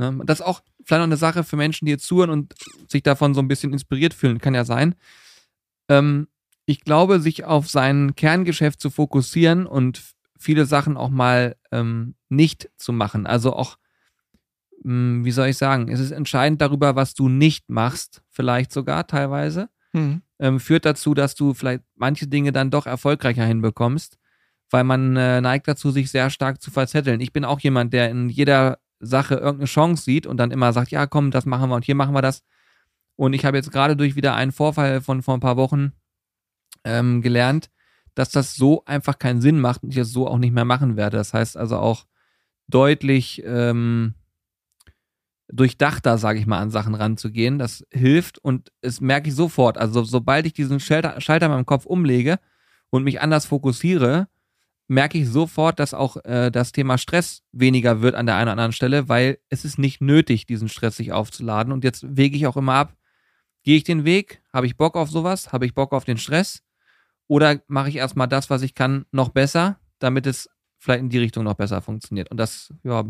Ne? Das ist auch vielleicht noch eine Sache für Menschen, die jetzt zuhören und sich davon so ein bisschen inspiriert fühlen, kann ja sein. Ähm, ich glaube, sich auf sein Kerngeschäft zu fokussieren und viele Sachen auch mal ähm, nicht zu machen. Also auch, mh, hm, wie soll ich sagen, es ist entscheidend darüber, was du nicht machst, vielleicht sogar teilweise. Mhm. Ähm, führt dazu, dass du vielleicht manche Dinge dann doch erfolgreicher hinbekommst, weil man äh, neigt dazu, sich sehr stark zu verzetteln. Ich bin auch jemand, der in jeder Sache irgendeine Chance sieht und dann immer sagt, ja komm, das machen wir und hier machen wir das. Und ich habe jetzt gerade durch wieder einen Vorfall von vor ein paar Wochen ähm, gelernt, dass das so einfach keinen Sinn macht und ich es so auch nicht mehr machen werde. Das heißt also auch deutlich ähm, durchdachter, sage ich mal, an Sachen ranzugehen. Das hilft und es merke ich sofort. Also sobald ich diesen Schalter, Schalter in meinem Kopf umlege und mich anders fokussiere, merke ich sofort, dass auch äh, das Thema Stress weniger wird an der einen oder anderen Stelle, weil es ist nicht nötig, diesen Stress sich aufzuladen. Und jetzt wege ich auch immer ab, gehe ich den Weg, habe ich Bock auf sowas, habe ich Bock auf den Stress oder mache ich erstmal das, was ich kann, noch besser, damit es vielleicht in die Richtung noch besser funktioniert. Und das ja,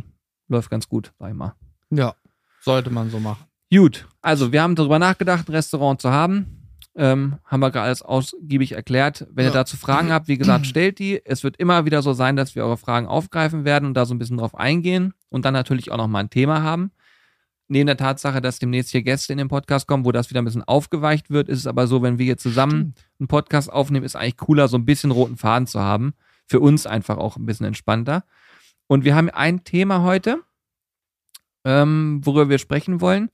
läuft ganz gut, sag ich mal. Ja, sollte man so machen. Gut, also wir haben darüber nachgedacht, ein Restaurant zu haben. Ähm, haben wir gerade alles ausgiebig erklärt. Wenn ja. ihr dazu Fragen habt, wie gesagt, stellt die. Es wird immer wieder so sein, dass wir eure Fragen aufgreifen werden und da so ein bisschen drauf eingehen und dann natürlich auch nochmal ein Thema haben. Neben der Tatsache, dass demnächst hier Gäste in den Podcast kommen, wo das wieder ein bisschen aufgeweicht wird, ist es aber so, wenn wir hier zusammen einen Podcast aufnehmen, ist eigentlich cooler, so ein bisschen roten Faden zu haben. Für uns einfach auch ein bisschen entspannter. Und wir haben ein Thema heute, ähm, worüber wir sprechen wollen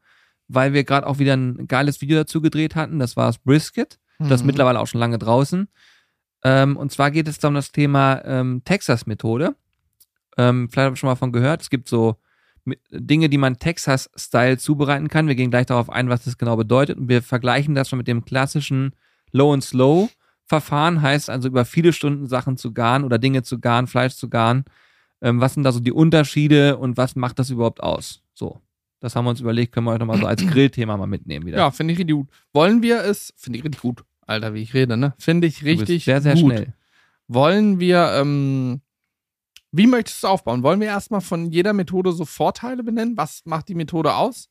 weil wir gerade auch wieder ein geiles Video dazu gedreht hatten. Das war das Brisket. Das ist mhm. mittlerweile auch schon lange draußen. Ähm, und zwar geht es da um das Thema ähm, Texas-Methode. Ähm, vielleicht habe ich schon mal von gehört. Es gibt so Dinge, die man Texas-Style zubereiten kann. Wir gehen gleich darauf ein, was das genau bedeutet. Und wir vergleichen das schon mit dem klassischen Low and Slow Verfahren. Heißt also über viele Stunden Sachen zu garen oder Dinge zu garen, Fleisch zu garen. Ähm, was sind da so die Unterschiede und was macht das überhaupt aus? So. Das haben wir uns überlegt, können wir heute mal so als Grillthema mal mitnehmen wieder. Ja, finde ich richtig gut. Wollen wir es, finde ich richtig gut, Alter, wie ich rede, ne? Finde ich richtig sehr, sehr gut. schnell. Wollen wir, ähm, wie möchtest du es aufbauen? Wollen wir erstmal von jeder Methode so Vorteile benennen? Was macht die Methode aus?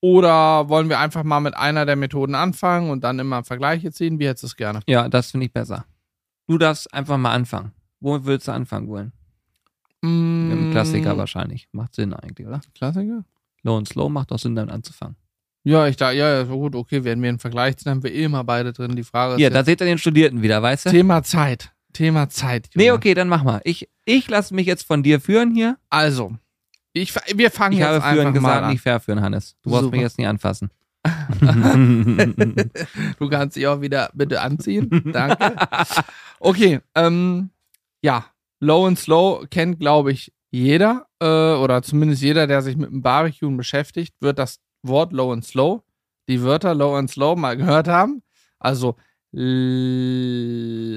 Oder wollen wir einfach mal mit einer der Methoden anfangen und dann immer Vergleiche ziehen? Wie hättest du es gerne? Ja, das finde ich besser. Du darfst einfach mal anfangen. Wo würdest du anfangen wollen? Mm. Mit dem Klassiker wahrscheinlich. Macht Sinn eigentlich, oder? Klassiker? Low und Slow macht auch Sinn, damit anzufangen. Ja, ich da, ja, gut, okay, werden wir einen Vergleich ziehen, haben wir eh immer beide drin. Die Frage ist. Ja, da seht ihr den Studierten wieder, weißt du? Thema Zeit. Thema Zeit. Julia. Nee, okay, dann mach mal. Ich, ich lasse mich jetzt von dir führen hier. Also, ich, wir fangen ich jetzt einfach führen gesagt, mal an. nicht verführen, Hannes. Du brauchst mich jetzt nicht anfassen. du kannst dich auch wieder bitte anziehen. Danke. Okay, ähm, ja, Low and Slow kennt, glaube ich, jeder äh, oder zumindest jeder, der sich mit dem Barbecue beschäftigt, wird das Wort Low and Slow, die Wörter Low and Slow mal gehört haben. Also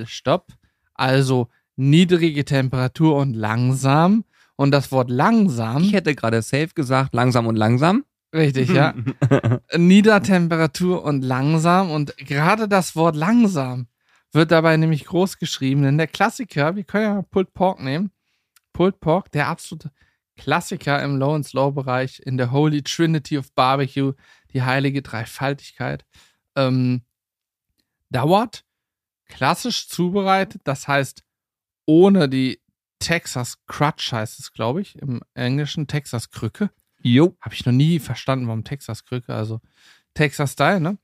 Stopp. Also niedrige Temperatur und langsam. Und das Wort langsam. Ich hätte gerade safe gesagt, langsam und langsam. Richtig, ja. Niedertemperatur und langsam. Und gerade das Wort langsam wird dabei nämlich groß geschrieben. Denn der Klassiker, wir können ja Pulled Pork nehmen. Pulled Pork, der absolute Klassiker im Low and Slow Bereich in der Holy Trinity of Barbecue, die heilige Dreifaltigkeit, ähm, dauert klassisch zubereitet, das heißt ohne die Texas Crutch heißt es, glaube ich, im Englischen Texas Krücke. Jo. Habe ich noch nie verstanden, warum Texas Krücke, also Texas Style, ne?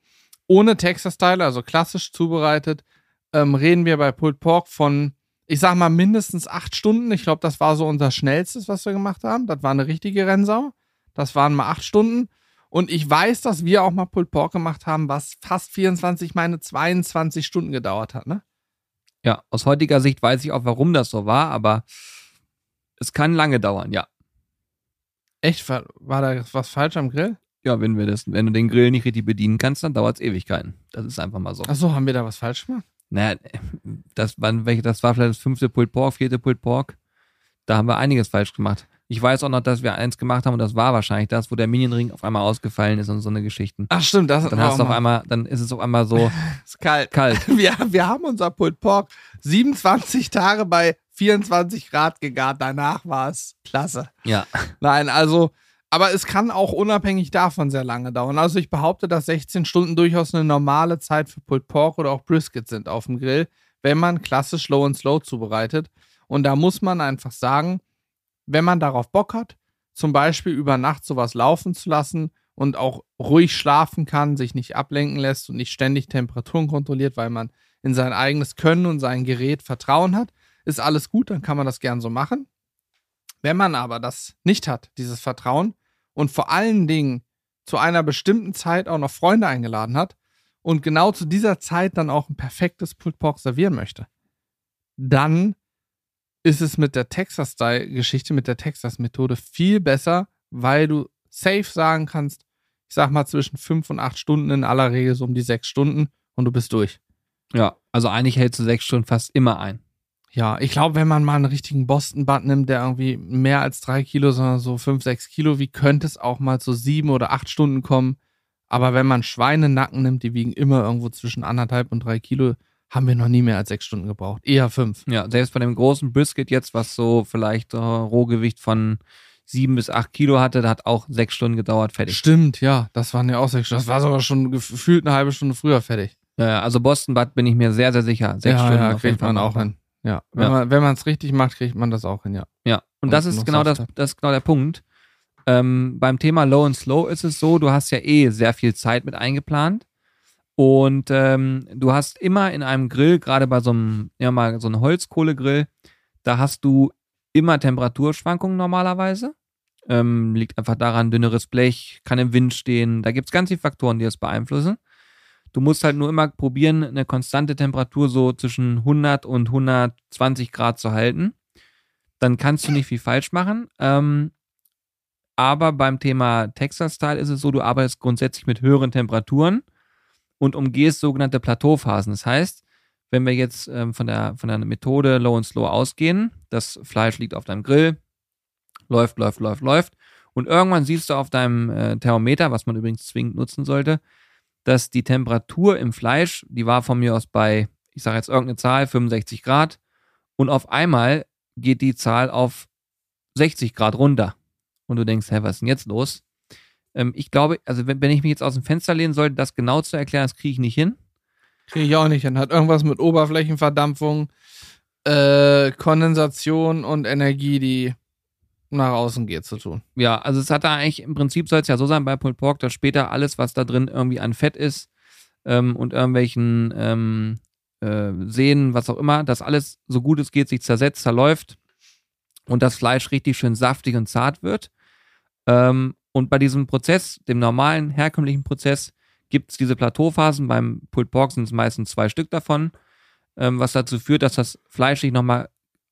Ohne Texas Style, also klassisch zubereitet, ähm, reden wir bei Pulled Pork von ich sag mal, mindestens acht Stunden. Ich glaube, das war so unser schnellstes, was wir gemacht haben. Das war eine richtige Rennsau. Das waren mal acht Stunden. Und ich weiß, dass wir auch mal Pulled Pork gemacht haben, was fast 24, meine 22 Stunden gedauert hat, ne? Ja, aus heutiger Sicht weiß ich auch, warum das so war, aber Es kann lange dauern, ja. Echt? War, war da was falsch am Grill? Ja, wenn wir das, wenn du den Grill nicht richtig bedienen kannst, dann dauert es Ewigkeiten. Das ist einfach mal so. Achso, haben wir da was falsch gemacht? Naja, das, waren welche, das war vielleicht das fünfte Pulled Pork, vierte Pulled Pork. Da haben wir einiges falsch gemacht. Ich weiß auch noch, dass wir eins gemacht haben und das war wahrscheinlich das, wo der Minion-Ring auf einmal ausgefallen ist und so eine Geschichten. Ach stimmt, das Dann hast du auf mal- einmal, dann ist es auf einmal so ist kalt. kalt. Wir, wir haben unser Pulled Pork 27 Tage bei 24 Grad gegart. Danach war es klasse. Ja. Nein, also, aber es kann auch unabhängig davon sehr lange dauern. Also ich behaupte, dass 16 Stunden durchaus eine normale Zeit für Pulled Pork oder auch Brisket sind auf dem Grill, wenn man klassisch Low and Slow zubereitet. Und da muss man einfach sagen, wenn man darauf Bock hat, zum Beispiel über Nacht sowas laufen zu lassen und auch ruhig schlafen kann, sich nicht ablenken lässt und nicht ständig Temperaturen kontrolliert, weil man in sein eigenes Können und sein Gerät Vertrauen hat, ist alles gut, dann kann man das gern so machen. Wenn man aber das nicht hat, dieses Vertrauen, und vor allen Dingen zu einer bestimmten Zeit auch noch Freunde eingeladen hat und genau zu dieser Zeit dann auch ein perfektes Pulled Pork servieren möchte, dann ist es mit der Texas-Style-Geschichte, mit der Texas-Methode viel besser, weil du safe sagen kannst, ich sag mal zwischen fünf und acht Stunden, in aller Regel so um die sechs Stunden und du bist durch. Ja. Also eigentlich hältst du sechs Stunden fast immer ein. Ja, ich glaube, wenn man mal einen richtigen Boston-Butt nimmt, der irgendwie mehr als drei Kilo, sondern so fünf, sechs Kilo, wie könnte es auch mal zu sieben oder acht Stunden kommen? Aber wenn man Schweinenacken nimmt, die wiegen immer irgendwo zwischen anderthalb und drei Kilo, haben wir noch nie mehr als sechs Stunden gebraucht. Eher fünf. Ja, selbst bei dem großen Brisket jetzt, was so vielleicht äh, Rohgewicht von sieben bis acht Kilo hatte, da hat auch sechs Stunden gedauert, fertig. Stimmt, ja, das waren ja auch sechs Stunden. Das war sogar schon gefühlt eine halbe Stunde früher fertig. Ja, also Boston Butt bin ich mir sehr, sehr sicher. Sechs ja, Stunden ja, auf jeden kriegt Fall man auch hin. Ja, wenn Ja. man wenn man es richtig macht, kriegt man das auch hin, ja. Ja, und Und das ist genau das, das ist genau der Punkt. Ähm, beim Thema Low and Slow ist es so, du hast ja eh sehr viel Zeit mit eingeplant. Und ähm, du hast immer in einem Grill, gerade bei so einem, ja mal so einem Holzkohlegrill, da hast du immer Temperaturschwankungen normalerweise. Ähm, liegt einfach daran, dünneres Blech, kann im Wind stehen. Da gibt es ganz viele Faktoren, die das beeinflussen. Du musst halt nur immer probieren, eine konstante Temperatur so zwischen 100 und 120 Grad zu halten. Dann kannst du nicht viel falsch machen. Ähm, aber beim Thema Texas-Style ist es so, du arbeitest grundsätzlich mit höheren Temperaturen und umgehst sogenannte Plateauphasen. Das heißt, wenn wir jetzt ähm, von, der, von der Methode Low and Slow ausgehen, das Fleisch liegt auf deinem Grill, läuft, läuft, läuft, läuft. Und irgendwann siehst du auf deinem äh, Thermometer, was man übrigens zwingend nutzen sollte, dass die Temperatur im Fleisch, die war von mir aus bei, ich sage jetzt irgendeine Zahl, 65 Grad. Und auf einmal geht die Zahl auf 60 Grad runter. Und du denkst, hä, was ist denn jetzt los? Ähm, ich glaube, also wenn, wenn ich mich jetzt aus dem Fenster lehnen sollte, das genau zu erklären, das kriege ich nicht hin. Kriege ich auch nicht hin. Hat irgendwas mit Oberflächenverdampfung, äh, Kondensation und Energie, die nach außen geht, zu tun. Ja, also es hat da eigentlich, im Prinzip soll es ja so sein bei Pulled Pork, dass später alles, was da drin irgendwie an Fett ist ähm, und irgendwelchen ähm, äh, Sehnen, was auch immer, dass alles so gut es geht sich zersetzt, zerläuft und das Fleisch richtig schön saftig und zart wird. Ähm, und bei diesem Prozess, dem normalen, herkömmlichen Prozess, gibt es diese Plateauphasen. Beim Pulled Pork sind es meistens zwei Stück davon, ähm, was dazu führt, dass das Fleisch sich nochmal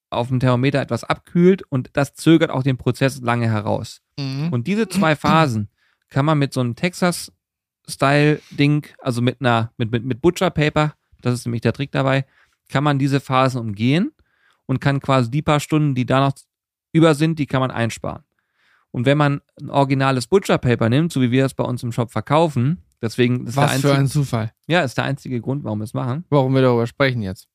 auf dem Thermometer etwas abkühlt und das zögert auch den Prozess lange heraus. Mhm. Und diese zwei Phasen kann man mit so einem Texas-Style-Ding, also mit einer, mit, mit, mit Butcher Paper, das ist nämlich der Trick dabei, kann man diese Phasen umgehen und kann quasi die paar Stunden, die da noch über sind, die kann man einsparen. Und wenn man ein originales Butcher Paper nimmt, so wie wir es bei uns im Shop verkaufen, deswegen ist der Was für einzige, ein Zufall. ja, ist der einzige Grund, warum wir es machen. Warum wir darüber sprechen jetzt.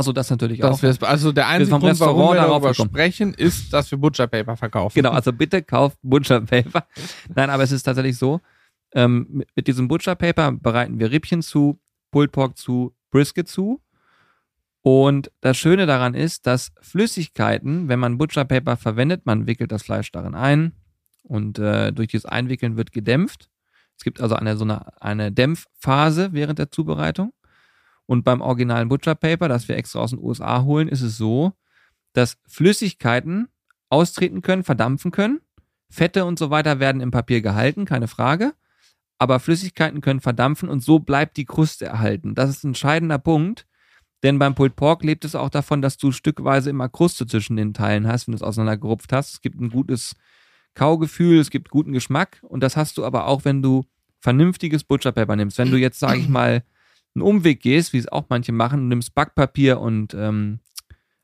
Also das natürlich Dass auch. wir also der einzige Grund, warum Restaurant wir darauf darüber gekommen. sprechen, ist, dass wir Butcher Paper verkaufen. Genau, also bitte kauft Butcher Paper. Nein, aber es ist tatsächlich so, ähm, mit, mit diesem Butcher Paper bereiten wir Rippchen zu, Pulled Pork zu, Brisket zu. Und das Schöne daran ist, dass Flüssigkeiten, wenn man Butcher Paper verwendet, man wickelt das Fleisch darin ein und äh, durch dieses Einwickeln wird gedämpft. Es gibt also eine so eine, eine Dämpfphase während der Zubereitung. Und beim originalen Butcher Paper, das wir extra aus den USA holen, ist es so, dass Flüssigkeiten austreten können, verdampfen können. Fette und so weiter werden im Papier gehalten, keine Frage. Aber Flüssigkeiten können verdampfen und so bleibt die Kruste erhalten. Das ist ein entscheidender Punkt, Denn beim Pulled Pork lebt es auch davon, dass du stückweise immer Kruste zwischen den Teilen hast, wenn du es auseinandergerupft hast. Es gibt ein gutes Kaugefühl, es gibt guten Geschmack und das hast du aber auch, wenn du vernünftiges Butcher Paper nimmst. Wenn du jetzt, sage ich mal, einen Umweg gehst, wie es auch manche machen, du nimmst Backpapier und ähm,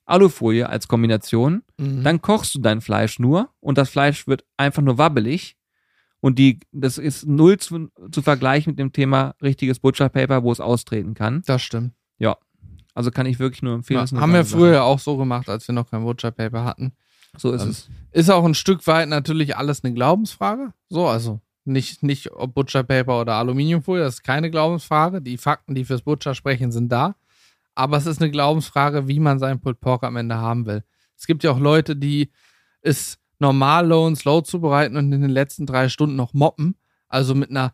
Alufolie als Kombination, Mhm. dann kochst du dein Fleisch nur und das Fleisch wird einfach nur wabbelig. Und die, das ist null zu, zu vergleichen mit dem Thema richtiges Butcher Paper, wo es austreten kann. das stimmt. Also kann ich wirklich nur empfehlen. Ja, haben wir früher auch so gemacht, als wir noch kein Butcher Paper hatten. So ist Ähm, es. Ist auch ein Stück weit natürlich alles eine Glaubensfrage. So, also nicht, nicht ob Butcher Paper oder Aluminiumfolie, das ist keine Glaubensfrage. Die Fakten, die fürs Butcher sprechen, sind da. Aber es ist eine Glaubensfrage, wie man seinen Pulled Pork am Ende haben will. Es gibt ja auch Leute, die es normal low und slow zubereiten und in den letzten drei Stunden noch moppen. Also mit einer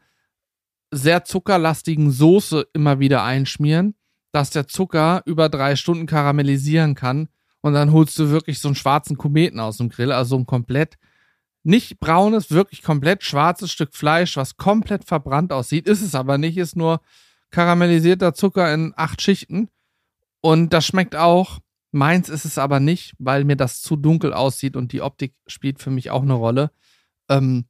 sehr zuckerlastigen Soße immer wieder einschmieren, dass der Zucker über drei Stunden karamellisieren kann und dann holst du wirklich so einen schwarzen Kometen aus dem Grill, also ein komplett nicht braunes, wirklich komplett schwarzes Stück Fleisch, was komplett verbrannt aussieht. Ist es aber nicht, ist nur karamellisierter Zucker in acht Schichten. Und das schmeckt auch. Meins ist es aber nicht, weil mir das zu dunkel aussieht und die Optik spielt für mich auch eine Rolle. Ähm,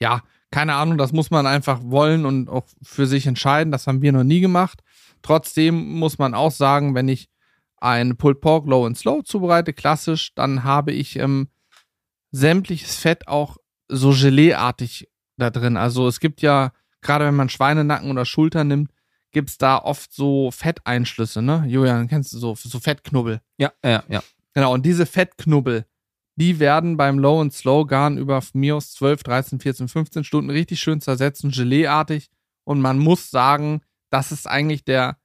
ja, keine Ahnung, das muss man einfach wollen und auch für sich entscheiden. Das haben wir noch nie gemacht. Trotzdem muss man auch sagen, wenn ich ein Pulled Pork Low and Slow zubereite, klassisch, dann habe ich ähm, sämtliches Fett auch so Geleeartig da drin. Also es gibt ja, gerade wenn man Schweinenacken oder Schulter nimmt, gibt es da oft so Fetteinschlüsse, ne? Julian, kennst du so, so Fettknubbel? Ja, ja, ja. Genau, und diese Fettknubbel, die werden beim Low and Slow Garn über mir aus 12, 13, 14, 15 Stunden richtig schön zersetzen, Geleeartig. Und man muss sagen, das ist eigentlich der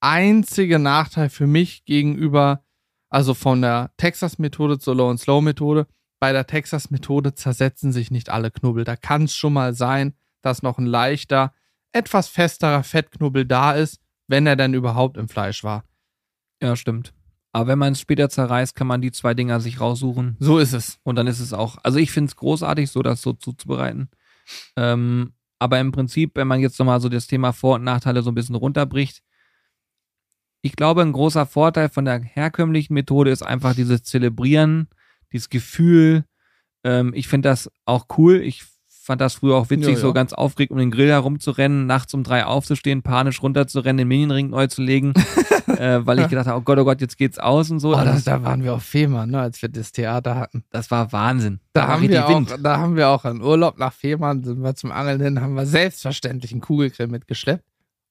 einzige Nachteil für mich gegenüber, also von der Texas-Methode zur Low and Slow-Methode. Bei der Texas-Methode zersetzen sich nicht alle Knubbel. Da kann es schon mal sein, dass noch ein leichter, etwas festerer Fettknubbel da ist, wenn er denn überhaupt im Fleisch war. Ja, stimmt. Aber wenn man es später zerreißt, kann man die zwei Dinger sich raussuchen. So ist es. Und dann ist es auch, also ich finde es großartig, so das so zuzubereiten. Ähm, aber im Prinzip, wenn man jetzt nochmal so das Thema Vor- und Nachteile so ein bisschen runterbricht, ich glaube, ein großer Vorteil von der herkömmlichen Methode ist einfach dieses Zelebrieren, dieses Gefühl. Ähm, ich finde das auch cool. Ich fand das früher auch witzig, Ja, so ja. ganz aufgeregt um den Grill herumzurennen, nachts um drei aufzustehen, panisch runterzurennen, den Minienring neu zu legen, äh, weil ich gedacht habe, oh Gott, oh Gott, jetzt geht's aus und so. Oh, Also das, da waren wir auf Fehmarn, ne, als wir das Theater hatten. das war Wahnsinn. Da, war haben wir auch, da haben wir auch einen Urlaub nach Fehmarn, sind wir zum Angeln hin, haben wir selbstverständlich einen Kugelgrill mitgeschleppt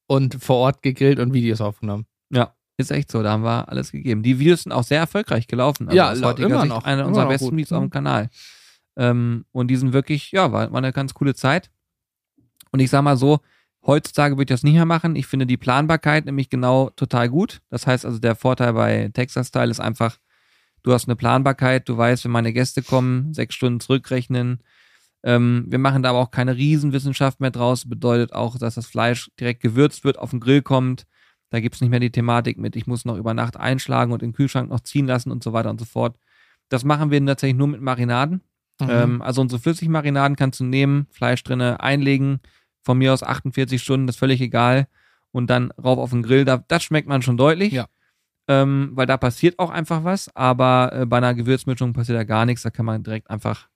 und vor Ort gegrillt und Videos aufgenommen. Ja, ist echt so. Da haben wir alles gegeben. Die Videos sind auch sehr erfolgreich gelaufen. Also Ja, aus heutiger immer Sicht noch. Eine Immer unserer besten gut. Videos auf Mhm. dem Kanal. Ähm, und die sind wirklich, ja, war, war eine ganz coole Zeit. Und ich sag mal so, heutzutage würde ich das nicht mehr machen. Ich finde die Planbarkeit nämlich genau total gut. Das heißt also, der Vorteil bei Texas Style ist einfach, du hast eine Planbarkeit, du weißt, wenn meine Gäste kommen, sechs Stunden zurückrechnen. Ähm, wir machen da aber auch keine Riesenwissenschaft mehr draus. Bedeutet auch, dass das Fleisch direkt gewürzt wird, auf den Grill kommt. Da gibt's nicht mehr die Thematik mit, ich muss noch über Nacht einschlagen und den Kühlschrank noch ziehen lassen und so weiter und so fort. Das machen wir tatsächlich nur mit Marinaden. Mhm. Ähm, also unsere Flüssigmarinaden kannst du nehmen, Fleisch drinne einlegen, von mir aus 48 Stunden, das ist völlig egal. Und dann rauf auf den Grill, da, das schmeckt man schon deutlich. Ja. Ähm, weil da passiert auch einfach was, aber äh, bei einer Gewürzmischung passiert da gar nichts, da kann man direkt einfach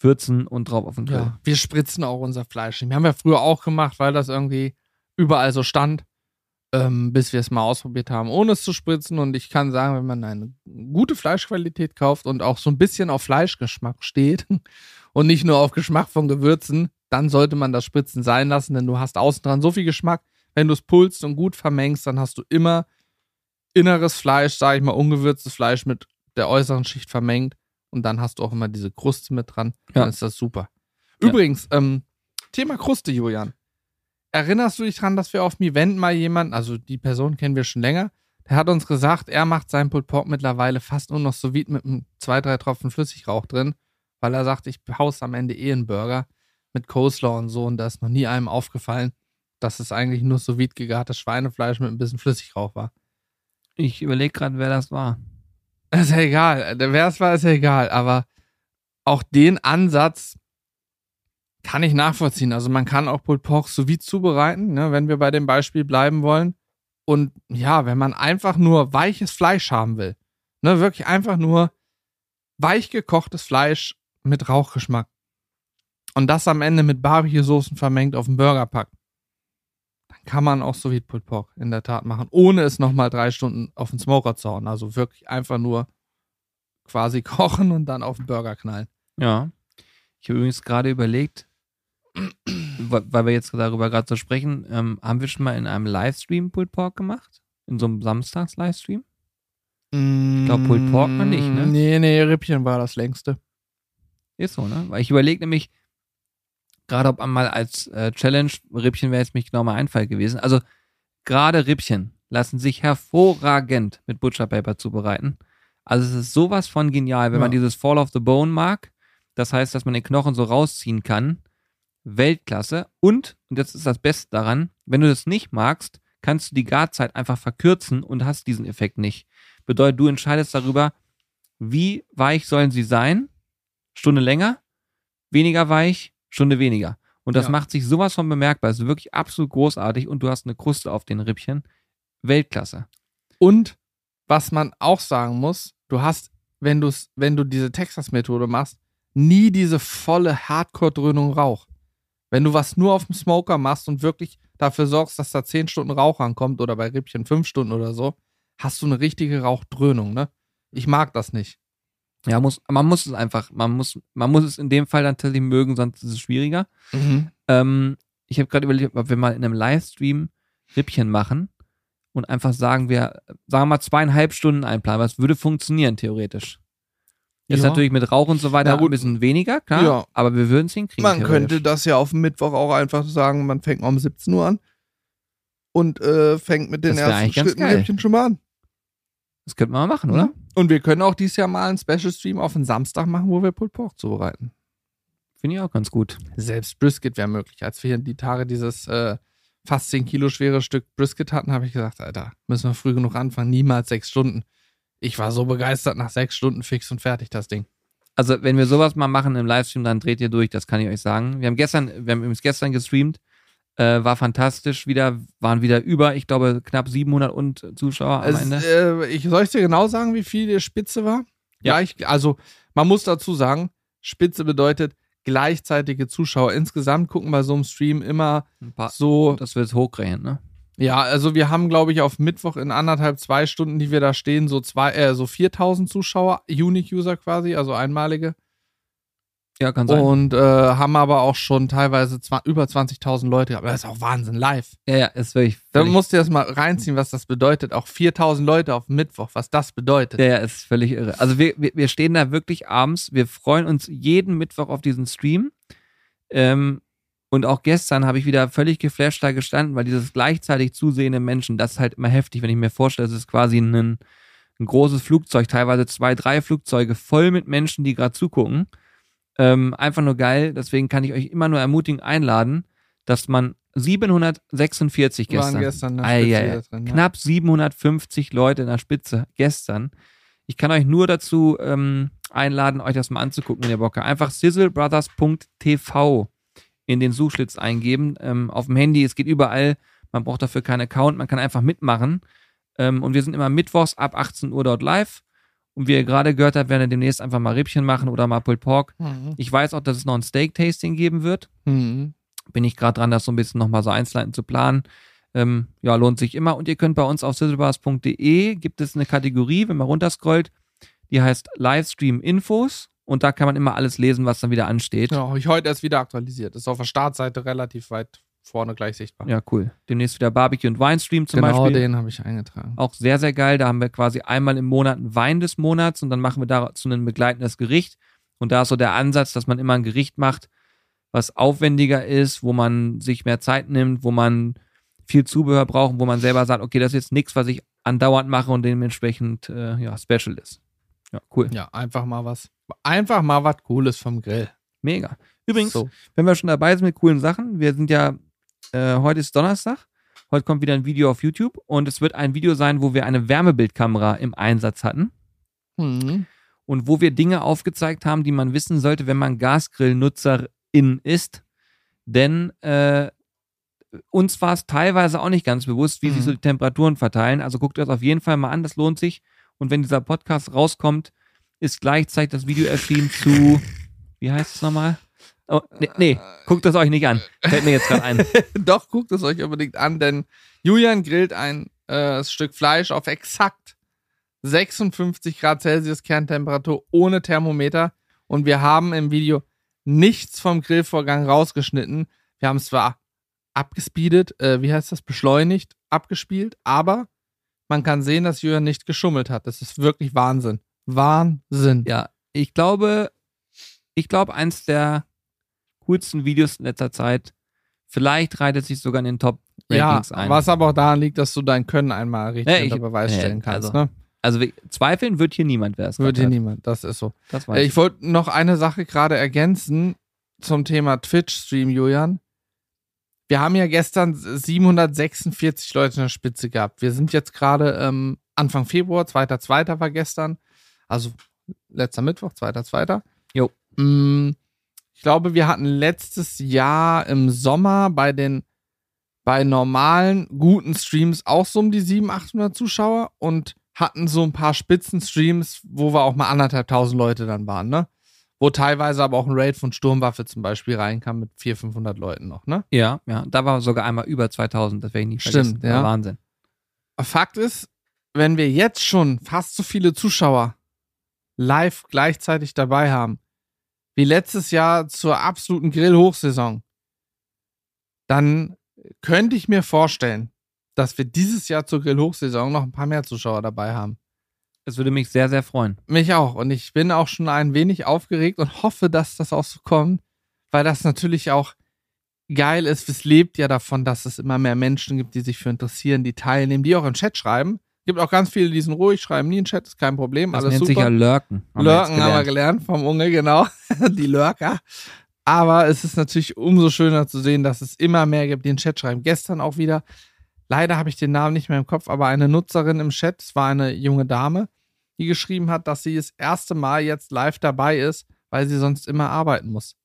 würzen und drauf auf den Grill. ja, wir spritzen auch unser Fleisch. Wir haben ja früher auch gemacht, weil das irgendwie überall so stand, ähm, bis wir es mal ausprobiert haben, ohne es zu spritzen. Und ich kann sagen, wenn man eine gute Fleischqualität kauft und auch so ein bisschen auf Fleischgeschmack steht und nicht nur auf Geschmack von Gewürzen, dann sollte man das Spritzen sein lassen, denn du hast außen dran so viel Geschmack. Wenn du es pulst und gut vermengst, dann hast du immer inneres Fleisch, sage ich mal, ungewürztes Fleisch mit der äußeren Schicht vermengt. Und dann hast du auch immer diese Kruste mit dran. Dann Ja. ist das super. Ja. Übrigens, ähm, Thema Kruste, Julian. Erinnerst du dich dran, dass wir auf dem Event mal jemanden, also die Person kennen wir schon länger, der hat uns gesagt, er macht sein Pulled Pork mittlerweile fast nur noch so wie mit einem zwei, drei Tropfen Flüssigrauch drin, weil er sagt, ich haus am Ende eh einen Burger mit Coleslaw und so und da ist noch nie einem aufgefallen, dass es eigentlich nur so wie gegartes Schweinefleisch mit ein bisschen Flüssigrauch war. Ich überlege gerade, wer das war. Ist ja egal. Wer es war, ist ja egal. Aber auch den Ansatz kann ich nachvollziehen. Also man kann auch Pulled Pork sous vide zubereiten, ne, wenn wir bei dem Beispiel bleiben wollen. Und ja, wenn man einfach nur weiches Fleisch haben will, ne, wirklich einfach nur weich gekochtes Fleisch mit Rauchgeschmack und das am Ende mit Barbecue-Soßen vermengt auf den Burger packt, dann kann man auch Sweet Pulled Pork in der Tat machen, ohne es nochmal drei Stunden auf den Smoker zu hauen. Also wirklich einfach nur quasi kochen und dann auf den Burger knallen. Ja. Ich habe übrigens gerade überlegt, weil wir jetzt darüber gerade so sprechen, ähm, haben wir schon mal in einem Livestream Pulled Pork gemacht? In so einem Samstags-Livestream? Ich glaub, Pulled Pork noch nicht, ne? Nee, nee, Rippchen war das längste. Ist so, ne? Weil ich überlege nämlich, gerade ob einmal als äh, Challenge, Rippchen wäre jetzt mich genau mein Einfall gewesen. Also gerade Rippchen lassen sich hervorragend mit Butcher Paper zubereiten. Also es ist sowas von genial, wenn Ja. man dieses Fall of the Bone mag. Das heißt, dass man den Knochen so rausziehen kann. Weltklasse. Und, und jetzt ist das Beste daran, wenn du das nicht magst, kannst du die Garzeit einfach verkürzen und hast diesen Effekt nicht. Bedeutet, du entscheidest darüber, wie weich sollen sie sein, Stunde länger, weniger weich, Stunde weniger. Und das Ja. macht sich sowas von bemerkbar. Es ist wirklich absolut großartig und du hast eine Kruste auf den Rippchen. Weltklasse. Und was man auch sagen muss, du hast, wenn, du's, wenn du diese Texas-Methode machst, nie diese volle Hardcore-Dröhnung Rauch. Wenn du was nur auf dem Smoker machst und wirklich dafür sorgst, dass da 10 Stunden Rauch ankommt oder bei Rippchen 5 Stunden oder so, hast du eine richtige Rauchdröhnung, ne? Ich mag das nicht. Ja, muss, man muss es einfach, man muss, man muss es in dem Fall dann tatsächlich mögen, sonst ist es schwieriger. Ähm, ich habe gerade überlegt, ob wir mal in einem Livestream Rippchen machen und einfach sagen wir, sagen wir mal zweieinhalb Stunden einplanen. Was würde funktionieren, theoretisch? Ist Ja. natürlich mit Rauch und so weiter ein bisschen weniger, klar. Ja. Aber wir würden es hinkriegen. Man könnte das ja auf Mittwoch auch einfach sagen, man fängt um 17 Uhr an und äh, fängt mit den ersten Schritten schon mal an. Das könnte man mal machen, oder? Und wir können auch dieses Jahr mal einen Special Stream auf den Samstag machen, wo wir Pulled Pork zubereiten. Finde ich auch ganz gut. Selbst Brisket wäre möglich. Als wir die Tage dieses äh, fast 10 Kilo schwere Stück Brisket hatten, habe ich gesagt, Alter, müssen wir früh genug anfangen. Niemals sechs Stunden. Ich war so begeistert, nach sechs Stunden fix und fertig das Ding. Also, wenn wir sowas mal machen im Livestream, dann dreht ihr durch, das kann ich euch sagen. Wir haben gestern, wir haben übrigens gestern gestreamt, äh, war fantastisch wieder, waren wieder über, ich glaube, knapp 700 und Zuschauer am Es, Ende. äh, ich soll ich dir genau sagen, wie viel die Spitze war? Ja. Gleich, also, man muss dazu sagen, Spitze bedeutet gleichzeitige Zuschauer. Insgesamt gucken bei so einem Stream immer paar, so das wird hochgerechnet, ne? Ja, also wir haben, glaube ich, auf Mittwoch in anderthalb, zwei Stunden, die wir da stehen, so zwei, äh, so 4000 Zuschauer, Unique-User quasi, also einmalige. Ja, kann sein. Und äh, haben aber auch schon teilweise zwa- über 20.000 Leute gehabt. Das ist auch Wahnsinn, live. ja, ja, ist wirklich. Da musst du das mal reinziehen, was das bedeutet. Auch 4000 Leute auf Mittwoch, was das bedeutet. Ja, ja, ist völlig irre. Also wir, wir, wir stehen da wirklich abends, wir freuen uns jeden Mittwoch auf diesen Stream. Ähm, und auch gestern habe ich wieder völlig geflasht da gestanden, weil dieses gleichzeitig zusehende Menschen, das ist halt immer heftig, wenn ich mir vorstelle, es ist quasi ein, ein großes Flugzeug, teilweise zwei, drei Flugzeuge voll mit Menschen, die gerade zugucken. Ähm, einfach nur geil. Deswegen kann ich euch immer nur ermutigen, einladen, dass man 746 gestern, Waren gestern ei, ei. wieder drin, ja. knapp 750 Leute in der Spitze gestern. Ich kann euch nur dazu ähm, einladen, euch das mal anzugucken, wenn ihr Bock habt. Einfach sizzlebrothers.tv in den Suchschlitz eingeben. Ähm, auf dem Handy, es geht überall. Man braucht dafür keinen Account, man kann einfach mitmachen. Ähm, und wir sind immer mittwochs ab 18 Uhr dort live. Und wie ihr gerade gehört habt, werden wir demnächst einfach mal Rippchen machen oder mal Pulled Pork. Mhm. Ich weiß auch, dass es noch ein Steak-Tasting geben wird Mhm. bin ich gerade dran, das so ein bisschen nochmal so einzeln zu planen. Ähm, ja, lohnt sich immer. Und ihr könnt bei uns auf sizzlebars.de gibt es eine Kategorie, wenn man runterscrollt, die heißt Livestream Infos. Und da kann man immer alles lesen, was dann wieder ansteht. Ja, Ja, habe ich heute erst wieder aktualisiert. Ist auf der Startseite relativ weit vorne gleich sichtbar. cool. Demnächst wieder Barbecue und Weinstream zum genau Beispiel. den habe ich eingetragen. Auch sehr, sehr geil. Da haben wir quasi einmal im Monat einen Wein des Monats und dann machen wir dazu ein begleitendes Gericht. Und da ist so der Ansatz, dass man immer ein Gericht macht, was aufwendiger ist, wo man sich mehr Zeit nimmt, wo man viel Zubehör braucht, wo man selber sagt, okay, das ist jetzt nichts, was ich andauernd mache und dementsprechend äh, ja, special ist. Ja, cool. Ja, einfach mal was. Einfach mal was Cooles vom Grill. Mega. Übrigens, So. wenn wir schon dabei sind mit coolen Sachen, wir sind ja, äh, heute ist Donnerstag, heute kommt wieder ein Video auf YouTube und es wird ein Video sein, wo wir eine Wärmebildkamera im Einsatz hatten. Mhm. und wo wir Dinge aufgezeigt haben, die man wissen sollte, wenn man Gasgrillnutzerin ist. Denn äh, uns war es teilweise auch nicht ganz bewusst, wie sich Mhm. so die Temperaturen verteilen. Also guckt euch das auf jeden Fall mal an, das lohnt sich. Und wenn dieser Podcast rauskommt, ist gleichzeitig das Video erschienen zu, wie heißt es nochmal? Oh, nee, nee, guckt das euch nicht an. Fällt mir jetzt gerade ein. Doch, guckt es euch unbedingt an, denn Julian grillt ein äh, Stück Fleisch auf exakt 56 Grad Celsius Kerntemperatur ohne Thermometer und wir haben im Video nichts vom Grillvorgang rausgeschnitten. Wir haben es zwar abgespeedet, äh, wie heißt das, beschleunigt, abgespielt, aber man kann sehen, dass Julian nicht geschummelt hat. Das ist wirklich Wahnsinn. Wahnsinn. Ja, ich glaube, ich glaube, eins der coolsten Videos in letzter Zeit. Vielleicht reitet sich sogar in den Top-Rankings Ja, ein. was aber auch daran liegt, dass du dein Können einmal richtig Ja, ich- unter Beweis ja, stellen kannst. also, ne? Also zweifeln wird hier niemand, wer es Wird hier hat. niemand, das ist so. Das ich. Ich wollte noch eine Sache gerade ergänzen zum Thema Twitch-Stream, Julian. Wir haben ja gestern 746 Leute in der Spitze gehabt. Wir sind jetzt gerade ähm, Anfang Februar, 2.2. war gestern. Also letzter Mittwoch, 2.2. Jo. Mm, Ich glaube, wir hatten letztes Jahr im Sommer bei den bei normalen, guten Streams auch so um die 700, 800 Zuschauer und hatten so ein paar Spitzenstreams, wo wir auch mal anderthalb tausend Leute dann waren, ne? Wo teilweise aber auch ein Raid von Sturmwaffe zum Beispiel reinkam mit 400, 500 Leuten noch, ne? Ja, ja, da war sogar einmal über 2000, das werde ich Stimmt, vergessen. War ja. Wahnsinn. Fakt ist, wenn wir jetzt schon fast so viele Zuschauer live gleichzeitig dabei haben, wie letztes Jahr zur absoluten Grill-Hochsaison, dann könnte ich mir vorstellen, dass wir dieses Jahr zur Grill-Hochsaison noch ein paar mehr Zuschauer dabei haben. Es würde mich sehr, sehr freuen. Mich auch. Und ich bin auch schon ein wenig aufgeregt und hoffe, dass das auch so kommt, weil das natürlich auch geil ist. Es lebt ja davon, dass es immer mehr Menschen gibt, die sich für interessieren, die teilnehmen, die auch im Chat schreiben. Gibt auch ganz viele, die sind ruhig, schreiben nie im Chat, ist kein Problem. Das alles nennt super. sich ja Lurken. haben wir Lurken haben wir gelernt. gelernt vom Unge, genau. die Lurker. Aber es ist natürlich umso schöner zu sehen, dass es immer mehr gibt, die in den Chat schreiben. Gestern auch wieder, leider habe ich den Namen nicht mehr im Kopf, aber eine Nutzerin im Chat, es war eine junge Dame, die geschrieben hat, dass sie das erste Mal jetzt live dabei ist, weil sie sonst immer arbeiten muss.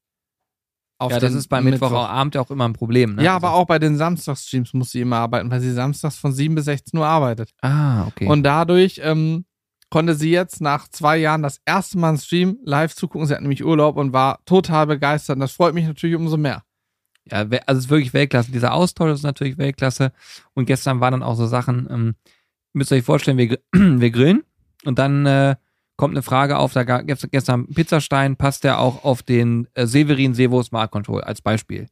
Ja, das ist beim Mittwochabend ja auch immer ein Problem. Ne? Ja, Also- aber auch bei den Samstagsstreams muss sie immer arbeiten, weil sie samstags von 7 bis 16 Uhr arbeitet. Ah, okay. Und dadurch ähm, konnte sie jetzt nach zwei Jahren das erste Mal einen Stream live zugucken. Sie hat nämlich Urlaub und war total begeistert. Und das freut mich natürlich umso mehr. Ja, also es ist wirklich Weltklasse. Dieser Austausch ist natürlich Weltklasse. Und gestern waren dann auch so Sachen, ähm, müsst ihr euch vorstellen, wir, wir grillen und dann äh, kommt eine Frage auf, da gab es gestern Pizzastein, passt der auch auf den äh, Severin Sevo Smart Control als Beispiel.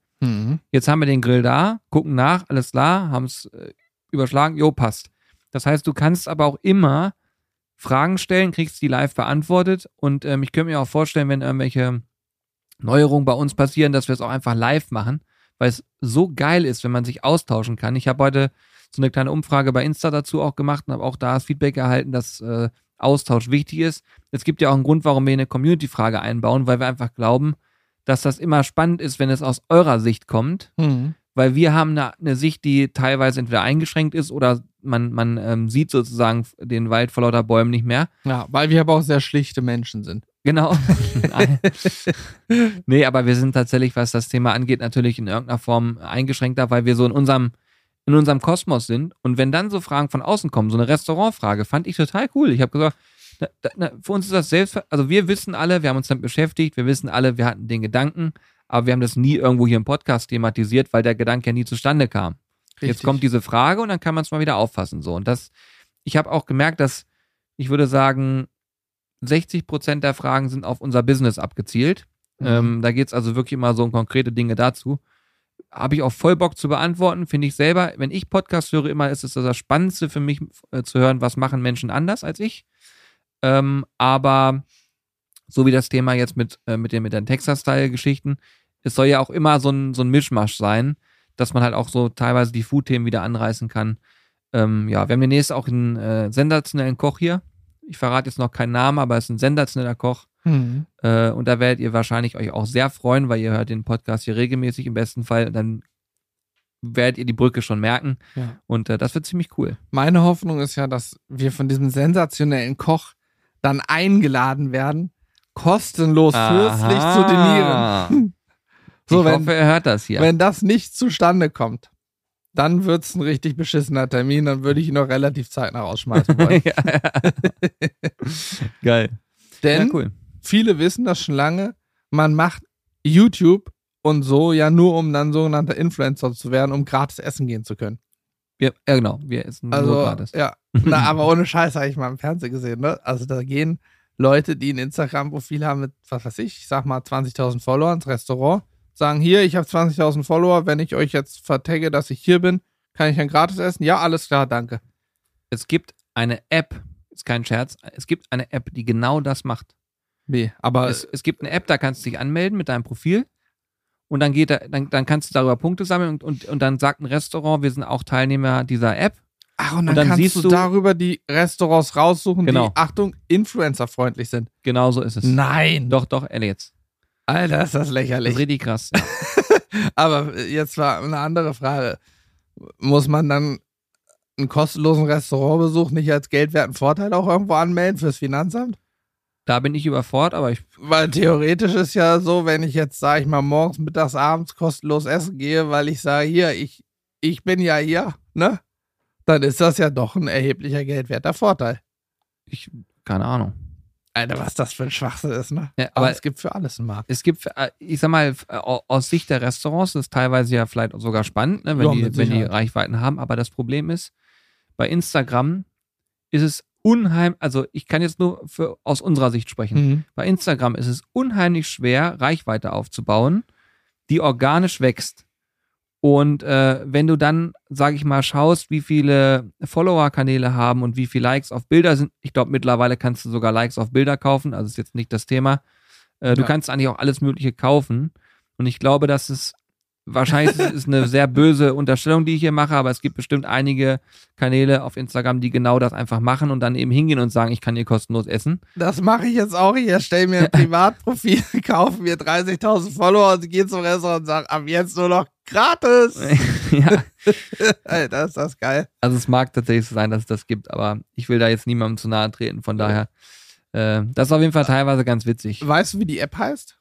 Jetzt haben wir den Grill da, gucken nach, alles klar, haben es äh, überschlagen, jo, passt. Das heißt, du kannst aber auch immer Fragen stellen, kriegst die live beantwortet und ähm, ich könnte mir auch vorstellen, wenn irgendwelche Neuerungen bei uns passieren, dass wir es auch einfach live machen, weil es so geil ist, wenn man sich austauschen kann. Ich habe heute so eine kleine Umfrage bei Insta dazu auch gemacht und habe auch da das Feedback erhalten, dass äh, Austausch wichtig ist. Es gibt ja auch einen Grund, warum wir eine Community-Frage einbauen, weil wir einfach glauben, dass das immer spannend ist, wenn es aus eurer Sicht kommt, Mhm. weil wir haben eine, eine Sicht, die teilweise entweder eingeschränkt ist oder man, man ähm, sieht sozusagen den Wald vor lauter Bäumen nicht mehr. Ja, weil wir aber auch sehr schlichte Menschen sind. Genau. Nee, aber wir sind tatsächlich, was das Thema angeht, natürlich in irgendeiner Form eingeschränkter, weil wir so in unserem, in unserem Kosmos sind. Und wenn dann so Fragen von außen kommen, so eine Restaurantfrage, fand ich total cool. Ich habe gesagt, na, na, für uns ist das selbst, also wir wissen alle, wir haben uns damit beschäftigt, wir wissen alle, wir hatten den Gedanken, aber wir haben das nie irgendwo hier im Podcast thematisiert, weil der Gedanke ja nie zustande kam. Jetzt Richtig. kommt diese Frage und dann kann man es mal wieder auffassen. So. Und das, ich habe auch gemerkt, dass ich würde sagen, 60 Prozent der Fragen sind auf unser Business abgezielt. Mhm. Ähm, da geht es also wirklich immer so um konkrete Dinge dazu. Habe ich auch voll Bock zu beantworten, finde ich selber. Wenn ich Podcast höre, immer ist es das Spannendste für mich äh, zu hören, was machen Menschen anders als ich. Ähm, aber so wie das Thema jetzt mit, äh, mit den, mit den Texas-Style-Geschichten, es soll ja auch immer so ein, so ein Mischmasch sein, dass man halt auch so teilweise die Food-Themen wieder anreißen kann. Ähm, ja, wir haben demnächst auch einen äh, sensationellen Koch hier. Ich verrate jetzt noch keinen Namen, aber es ist ein sensationeller Koch. Mhm. Äh, und da werdet ihr wahrscheinlich euch auch sehr freuen, weil ihr hört den Podcast hier regelmäßig im besten Fall. Und dann werdet ihr die Brücke schon merken. Ja. Und äh, das wird ziemlich cool. Meine Hoffnung ist ja, dass wir von diesem sensationellen Koch dann eingeladen werden, kostenlos fürstlich zu dinieren. So, ich wenn, hoffe, er hört das hier. wenn das nicht zustande kommt, dann wird's ein richtig beschissener Termin, dann würde ich ihn noch relativ zeitnah rausschmeißen wollen. ja, ja. Geil. Denn ja, cool. Viele wissen das schon lange, man macht YouTube und so ja nur, um dann sogenannter Influencer zu werden, um gratis essen gehen zu können. Wir, ja, genau. Wir essen Also, nur gratis. ja. Na, aber ohne Scheiß habe ich mal im Fernsehen gesehen, ne? Also da gehen Leute, die ein Instagram-Profil haben mit, was weiß ich, ich sag mal 20.000 Follower ins Restaurant, sagen, hier, ich habe 20.000 Follower, wenn ich euch jetzt vertagge, dass ich hier bin, kann ich dann gratis essen? Ja, alles klar, danke. Es gibt eine App, ist kein Scherz, es gibt eine App, die genau das macht. Nee, aber Es, es gibt eine App, da kannst du dich anmelden mit deinem Profil und dann geht da, dann, dann kannst du darüber Punkte sammeln und, und, und dann sagt ein Restaurant, wir sind auch Teilnehmer dieser App. Ach, und dann, Und dann kannst siehst du, du- darüber die Restaurants raussuchen, Genau. die, Achtung, influencerfreundlich sind. Genau so ist es. Nein. Doch, doch, ehrlich jetzt. Alter, ist das Das ist lächerlich. richtig krass. Aber jetzt war eine andere Frage. Muss man dann einen kostenlosen Restaurantbesuch nicht als geldwerten Vorteil auch irgendwo anmelden fürs Finanzamt? Da bin ich überfordert, aber ich, Weil theoretisch ist ja so, wenn ich jetzt, sag ich mal, morgens, mittags, abends kostenlos essen gehe, weil ich sage, hier, ich, ich bin ja hier, ne? Dann ist das ja doch ein erheblicher geldwerter Vorteil. ich keine Ahnung. Alter, was das für ein Schwachsinn ist, ne? Ja, Aber aber es gibt für alles einen Markt. es gibt, äh, ich sag mal, aus Sicht der Restaurants ist es teilweise ja vielleicht sogar spannend, ne, wenn, Ja, die, wenn die. Reichweiten haben. Aber das Problem ist, bei Instagram ist es unheimlich, also ich kann jetzt nur für, aus unserer Sicht sprechen. Mhm. Bei Instagram ist es unheimlich schwer, Reichweite aufzubauen, die organisch wächst. Und äh, wenn du dann, sage ich mal, schaust, wie viele Follower-Kanäle haben und wie viele Likes auf Bilder sind, ich glaube, mittlerweile kannst du sogar Likes auf Bilder kaufen, also ist jetzt nicht das Thema. Äh, du Ja. kannst eigentlich auch alles Mögliche kaufen. Und ich glaube, dass es wahrscheinlich ist es eine sehr böse Unterstellung, die ich hier mache, aber es gibt bestimmt einige Kanäle auf Instagram, die genau das einfach machen und dann eben hingehen und sagen, ich kann hier kostenlos essen. Das mache ich jetzt auch. Ich erstelle mir ein Privatprofil, kaufe mir 30.000 Follower und gehe zum Restaurant und sage, ab jetzt nur noch gratis. ja, Alter, ist das geil. also es mag tatsächlich so sein, dass es das gibt, aber ich will da jetzt niemandem zu nahe treten, von daher. Äh, das ist auf jeden Fall teilweise ganz witzig. Weißt du, wie die App heißt?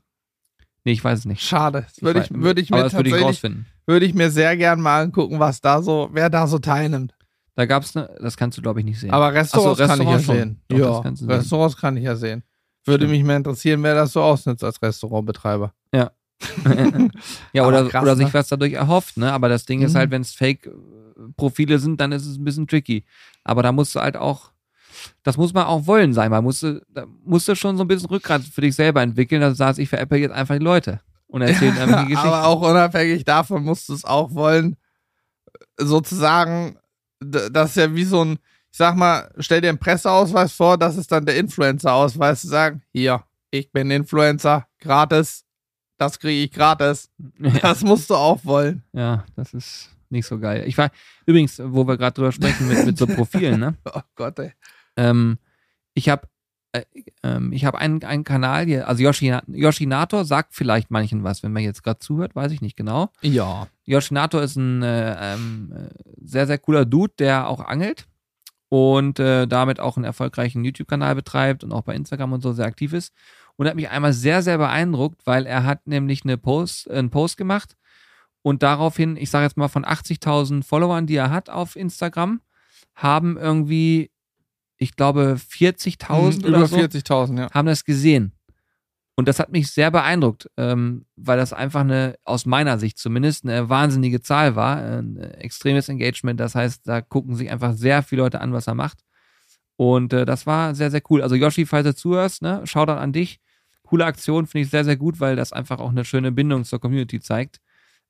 Nee, ich weiß es nicht. Schade. Das würde ich, würde ich aber mir tatsächlich, rausfinden. würde ich mir sehr gern mal angucken, was da so, wer da so teilnimmt. Da gab es ne, das kannst du glaube ich nicht sehen. Aber Restaurants, so, kann ich ja Restaurants sehen. Doch, ja, du sehen. Restaurants kann ich ja sehen. Würde Stimmt. mich mal interessieren, wer das so ausnutzt als Restaurantbetreiber. ja, Aber oder, krass, oder sich ne? was dadurch erhofft, ne? Aber das Ding ist Mhm. halt, wenn es Fake-Profile sind, dann ist es ein bisschen tricky. Aber da musst du halt auch, das muss man auch wollen sein. Man musste, da musst du schon so ein bisschen Rückgrat für dich selber entwickeln. Da saß ich veräpple jetzt einfach die Leute und erzählen einfach die Geschichte. Aber auch unabhängig davon musst du es auch wollen, sozusagen, das ist ja wie so ein, ich sag mal, stell dir einen Presseausweis vor, das ist dann der Influencer-Ausweis, zu sagen, hier, ich bin Influencer, gratis, das kriege ich gratis. ja, Das musst du auch wollen. ja, das ist nicht so geil. Ich war, übrigens, wo wir gerade drüber sprechen mit, mit so Profilen, ne? Oh Gott, ey. Ähm, ich habe äh, ähm, ich habe einen, einen Kanal hier, also Yoshi, Yoshinator sagt vielleicht manchen was, wenn man jetzt gerade zuhört, weiß ich nicht genau. Ja. Yoshinator ist ein äh, ähm, äh, sehr, sehr cooler Dude, der auch angelt und äh, damit auch einen erfolgreichen YouTube-Kanal betreibt und auch bei Instagram und so sehr aktiv ist. Und hat mich einmal sehr, sehr beeindruckt, weil er hat nämlich eine Post, einen Post gemacht und daraufhin, ich sage jetzt mal von 80.000 Followern, die er hat auf Instagram, haben irgendwie, ich glaube, 40.000 Mhm, oder Über so 40.000, ja. haben das gesehen. Und das hat mich sehr beeindruckt, ähm, weil das einfach eine, aus meiner Sicht zumindest, eine wahnsinnige Zahl war. Ein äh, extremes Engagement. Das heißt, da gucken sich einfach sehr viele Leute an, was er macht. Und äh, das war sehr, sehr cool. Also Yoshi, falls du zuhörst, ne, Shoutout an dich. Coole Aktion, finde ich sehr, sehr gut, weil das einfach auch eine schöne Bindung zur Community zeigt.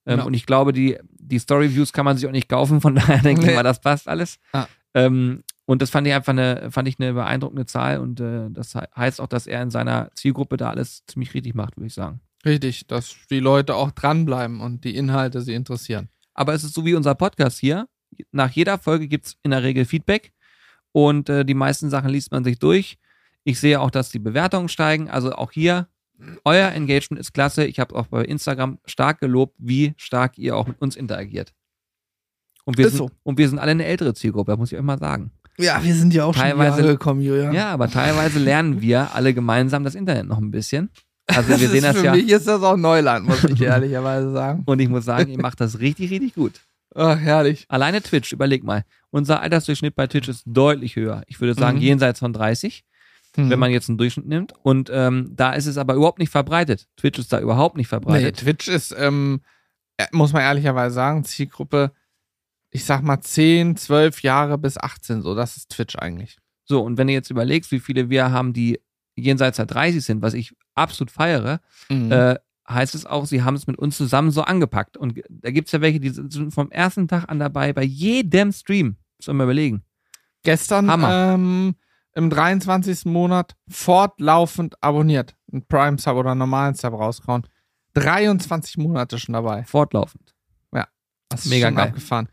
Ähm, Ja. Und ich glaube, die, die Story-Views kann man sich auch nicht kaufen, von daher denke ich Nee. mal, das passt alles. Ah. Ähm, und das fand ich einfach eine, fand ich eine beeindruckende Zahl und äh, das he- heißt auch, dass er in seiner Zielgruppe da alles ziemlich richtig macht, würde ich sagen. Richtig, dass die Leute auch dranbleiben und die Inhalte sie interessieren. Aber es ist so wie unser Podcast hier. Nach jeder Folge gibt es in der Regel Feedback und äh, die meisten Sachen liest man sich durch. Ich sehe auch, dass die Bewertungen steigen. Also auch hier, euer Engagement ist klasse. Ich habe auch bei Instagram stark gelobt, wie stark ihr auch mit uns interagiert. Und wir, Ist sind, so. und wir sind alle eine ältere Zielgruppe, muss ich euch mal sagen. Ja, wir sind ja auch Teilweise- schon Jahre gekommen, Julian. Ja, aber teilweise lernen wir alle gemeinsam das Internet noch ein bisschen. Also wir das sehen das für ja. mich ist das auch Neuland, muss ich ehrlicherweise sagen. Und ich muss sagen, ihr macht das richtig, richtig gut. Ach, herrlich. Alleine Twitch, überleg mal. Unser Altersdurchschnitt bei Twitch ist deutlich höher. Ich würde sagen, Mhm. jenseits von 30, Hm. wenn man jetzt einen Durchschnitt nimmt. Und ähm, da ist es aber überhaupt nicht verbreitet. Twitch ist da überhaupt nicht Nee, verbreitet. Twitch ist, ähm, äh, muss man ehrlicherweise sagen, Zielgruppe, ich sag mal 10, 12 Jahre bis 18, so, das ist Twitch eigentlich. So, und wenn du jetzt überlegst, wie viele wir haben, die jenseits der 30 sind, was ich absolut feiere, Mhm. äh, heißt es auch, sie haben es mit uns zusammen so angepackt. Und da gibt es ja welche, die sind vom ersten Tag an dabei, bei jedem Stream. Muss man mal überlegen. Gestern ähm, im 23. Monat fortlaufend abonniert. Ein Prime-Sub oder einen normalen Sub rausgehauen. 23 Monate schon dabei. Fortlaufend. Das ist Mega geil. abgefahren.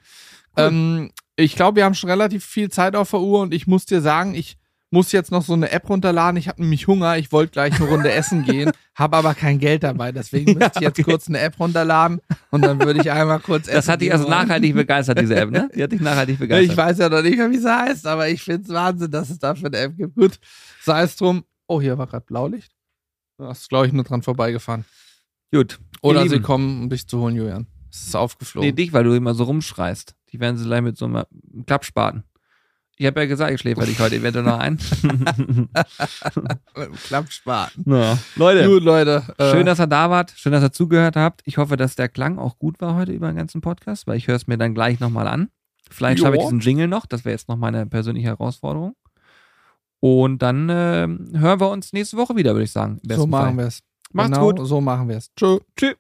Cool. Ähm, ich glaube, wir haben schon relativ viel Zeit auf der Uhr und ich muss dir sagen, ich muss jetzt noch so eine App runterladen. Ich habe nämlich Hunger. Ich wollte gleich eine Runde essen gehen, habe aber kein Geld dabei. Deswegen müsste ich jetzt okay. kurz eine App runterladen und dann würde ich einmal kurz essen. Das hat dich also wollen. nachhaltig begeistert, diese App, ne? Die hat dich nachhaltig begeistert. Ich weiß ja noch nicht mehr, wie sie heißt, aber ich finde es Wahnsinn, dass es dafür eine App gibt. Gut, sei es drum. Oh, hier war gerade Blaulicht. Das ist, glaube ich, nur dran vorbeigefahren. Gut. Oder sie kommen, um dich zu holen, Julian. Es ist Nee, aufgeflogen. dich, weil du immer so rumschreist. Die werden sie gleich mit so einem Klappspaten. Ich habe ja gesagt, ich schläfer dich heute eventuell noch ein. Mit dem Klappspaten. ja. Leute, Gut, Leute. äh, schön, dass ihr da wart. Schön, dass ihr zugehört habt. Ich hoffe, dass der Klang auch gut war heute über den ganzen Podcast, weil ich höre es mir dann gleich nochmal an. Vielleicht schaffe ich diesen Jingle noch. Das wäre jetzt noch meine persönliche Herausforderung. Und dann ähm, hören wir uns nächste Woche wieder, würde ich sagen. So machen wir es. Macht's genau, gut. So machen wir es. Tschö. Tschüss.